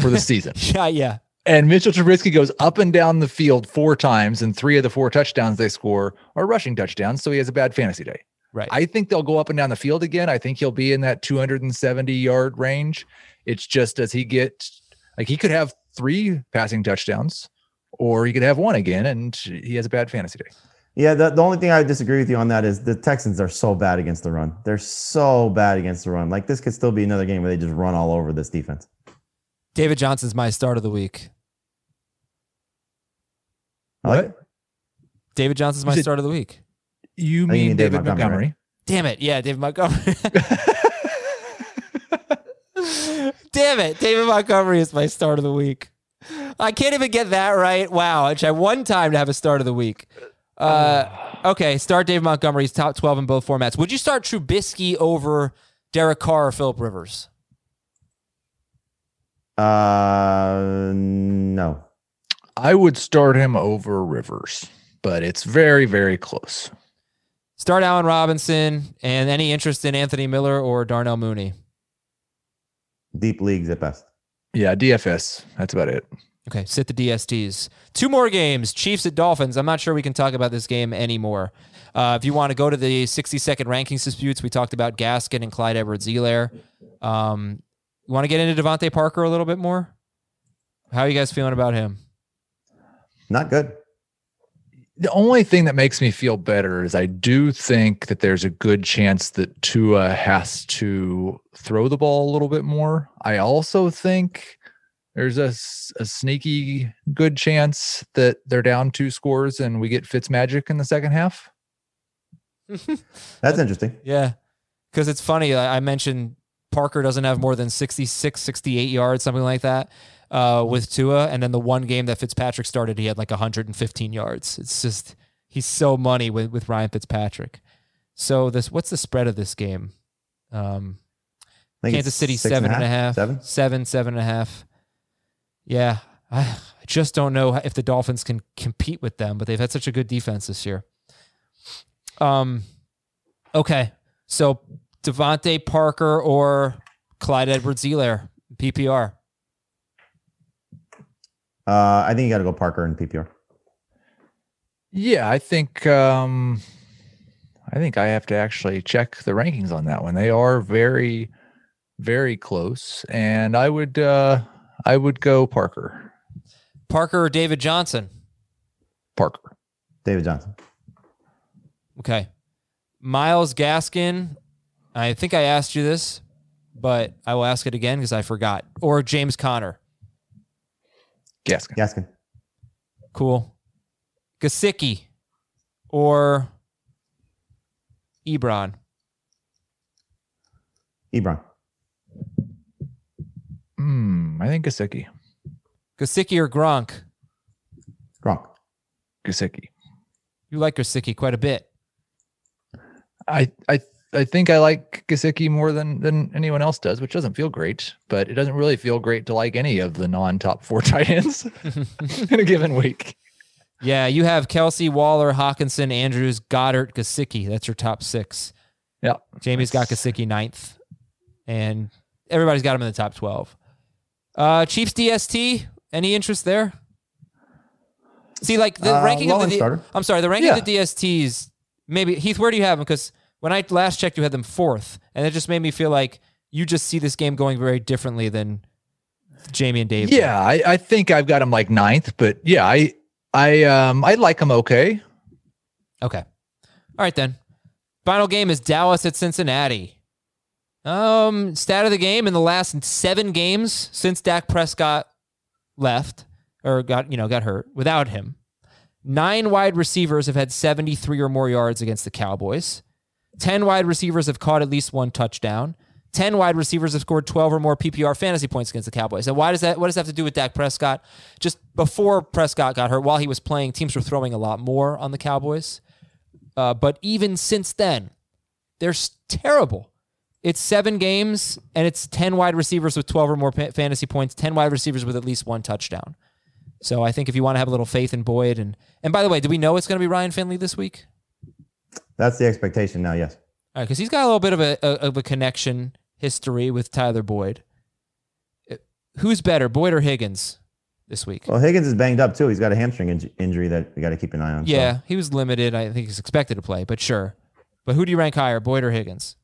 for the (laughs) season. Yeah, yeah. And Mitchell Trubisky goes up and down the field four times, and three of the four touchdowns they score are rushing touchdowns. So he has a bad fantasy day. Right. I think they'll go up and down the field again. I think he'll be in that 270 yard range. It's just does he get like he could have three passing touchdowns, or he could have one again, and he has a bad fantasy day. Yeah, the, the only thing I would disagree with you on that is the Texans are so bad against the run. They're so bad against the run. Like this could still be another game where they just run all over this defense. David Johnson's my start of the week. I like it. David Johnson's my You start of the week. You mean you mean David David Montgomery, Montgomery? Damn it. Yeah, David Montgomery. (laughs) Damn it. David Montgomery is my start of the week. I can't even get that right. Wow. I tried one time to have a start of the week. Uh, okay, start David Montgomery's top 12 in both formats. Would you start Trubisky over Derek Carr or Philip Rivers? Uh, no. I would start him over Rivers, but it's very, very close. Start Allen Robinson and any interest in Anthony Miller or Darnell Mooney? Deep leagues at best. Yeah, DFS. That's about it. Okay, sit the DSTs. Two more games. Chiefs at Dolphins. I'm not sure we can talk about this game anymore. Uh, if you want to go to the 60 second rankings disputes, we talked about Gaskin and Clyde Edwards Helaire. Um, you want to get into DeVante Parker a little bit more? How are you guys feeling about him? Not good. The only thing that makes me feel better is I do think that there's a good chance that Tua has to throw the ball a little bit more. I also think there's a, a sneaky good chance that they're down two scores and we get Fitz magic in the second half. That's interesting. Yeah, because it's funny. I I mentioned Parker doesn't have more than 66, 68 yards, something like that, uh, with Tua. And then the one game that Fitzpatrick started, he had like 115 yards. It's just, he's so money with, with Ryan Fitzpatrick. So this, what's the spread of this game? Um, I think Kansas it's City six seven and a half, Seven. seven, seven and a half. Yeah, I, I just don't know if the Dolphins can compete with them, but they've had such a good defense this year. Um, okay, so DeVante Parker or Clyde Edwards-Helaire PPR. Uh, I think you got to go Parker and PPR. Yeah, I think um I think I have to actually check the rankings on that one. They are very very close and I would uh I would go Parker. Parker or David Johnson? Parker. David Johnson. Okay. Myles Gaskin. I think I asked you this, but I will ask it again because I forgot. Or James Conner. Gaskin. Gaskin. Cool. Gesicki or Ebron. Ebron. Hmm. I think Gesicki. Gesicki or Gronk. Gronk. Gesicki. You like Gesicki quite a bit. I I I think I like Gesicki more than than anyone else does, which doesn't feel great. But it doesn't really feel great to like any of the non-top four (laughs) tight ends (laughs) in a given week. Yeah, you have Kelce, Waller, Hockenson, Andrews, Goedert, Gesicki. That's your top six. Yeah. Jamie's got Gesicki ninth, and everybody's got him in the top twelve. Uh, Chiefs DST. Any interest there? See, like the Uh, ranking of the starter. I'm sorry, the ranking Yeah. of the DSTs. Maybe Heath, where do you have them? Because when I last checked, you had them fourth, and it just made me feel like you just see this game going very differently than Jamie and Dave. Yeah, I, I think I've got him like ninth, but yeah, I I um I like him okay. Okay. All right then. Final game is Dallas at Cincinnati. Um, stat of the game in the last seven games since Dak Prescott left or got you know got hurt without him, nine wide receivers have had 73 or more yards against the Cowboys. Ten wide receivers have caught at least one touchdown. 10 wide receivers have scored 12 or more PPR fantasy points against the Cowboys. And why does that what does that have to do with Dak Prescott? Just before Prescott got hurt, while he was playing, teams were throwing a lot more on the Cowboys. Uh, but even since then, they're terrible. It's seven games and it's 10 wide receivers with 12 or more fantasy points, 10 wide receivers with at least one touchdown. So I think if you want to have a little faith in Boyd and and by the way, do we know it's going to be Ryan Finley this week? That's the expectation now. Yes. All right, because he's got a little bit of a, a of a connection history with Tyler Boyd. Uh, Who's better, Boyd or Higgins this week? Well, Higgins is banged up too. He's got a hamstring inj- injury that we got to keep an eye on. so- yeah, he was limited. I think he's expected to play, but sure. But who do you rank higher, Boyd or Higgins?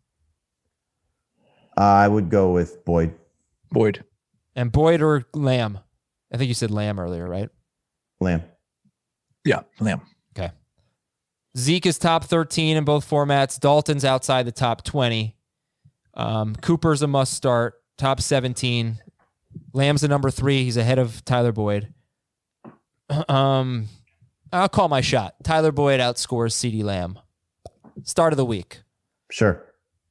Uh, I would go with Boyd. Boyd. And Boyd or Lamb? I think you said Lamb earlier, right? Lamb. Yeah, Lamb. Okay. Zeke is top 13 in both formats. Dalton's outside the top 20. Um, Cooper's a must start, top 17. Lamb's the number three. He's ahead of Tyler Boyd. (clears throat) Um, I'll call my shot. Tyler Boyd outscores CeeDee Lamb. Start of the week. Sure.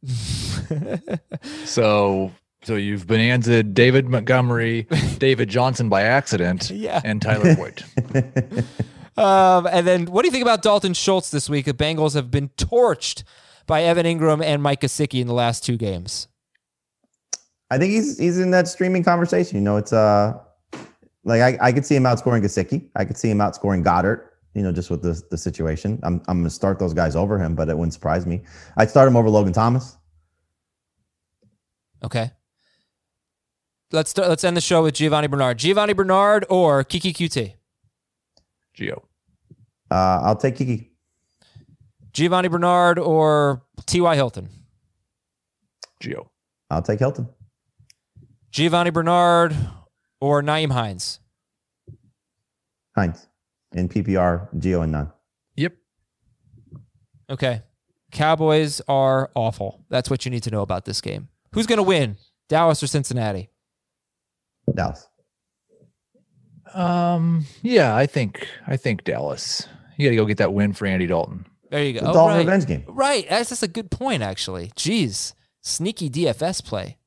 (laughs) (laughs) So so you've bonanza David Montgomery, (laughs) David Johnson by accident, Yeah. and Tyler Boyd. (laughs) Um, and then what do you think about Dalton Schultz this week? The Bengals have been torched by Evan Engram and Mike Gesicki in the last two games. I think he's he's in that streaming conversation. You know, it's uh like I, I could see him outscoring Gesicki. I could see him outscoring Goedert. You know, just with the the situation. I'm I'm gonna start those guys over him, but it wouldn't surprise me. I'd start him over Logan Thomas. Okay. Let's start, let's end the show with Giovani Bernard. Giovani Bernard or Keke Coutee? Gio. Uh, I'll take Kiki. Giovani Bernard or T.Y. Hilton? Gio. I'll take Hilton. Giovani Bernard or Nyheim Hines? Hines in PPR, Gio and none. Yep. Okay. Cowboys are awful. That's what you need to know about this game. Who's going to win? Dallas or Cincinnati? Dallas. Um. Yeah, I think I think Dallas. You got to go get that win for Andy Dalton. There you go. The Oh, Dalton right. revenge game. Right. That's, that's a good point, actually. Jeez. Sneaky DFS play.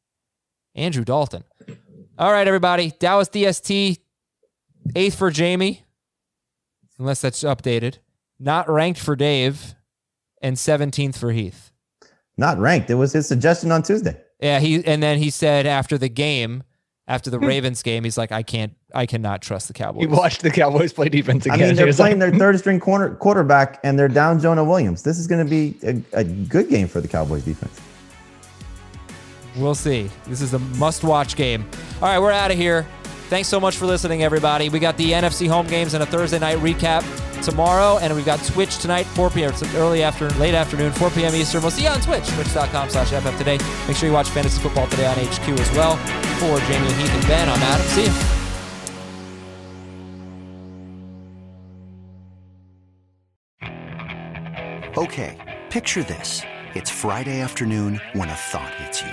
Andrew Dalton. All right, everybody. Dallas DST, eighth for Jamie, unless that's updated. Not ranked for Dave, and 17th for Heath. Not ranked. It was his suggestion on Tuesday. Yeah, he and then he said after the game, after the hmm. Ravens game, he's like, I can't, I cannot trust the Cowboys. He watched the Cowboys play defense again. I again. mean, they're playing like, their hmm. third string corner, quarterback and they're down Jonah Williams. This is going to be a, a good game for the Cowboys defense. We'll see. This is a must watch game. All right, we're out of here. Thanks so much for listening, everybody. We got the NFC home games and a Thursday night recap tomorrow, and we've got Twitch tonight, 4 p.m. It's early afternoon, late afternoon, 4 p.m. Eastern. We'll see you on Twitch, twitch.com slash FF Today. Make sure you watch Fantasy Football Today on HQ as well. For Jamie, Heath, and Ben, I'm Adam. See you. Okay, picture this. It's Friday afternoon when a thought hits you.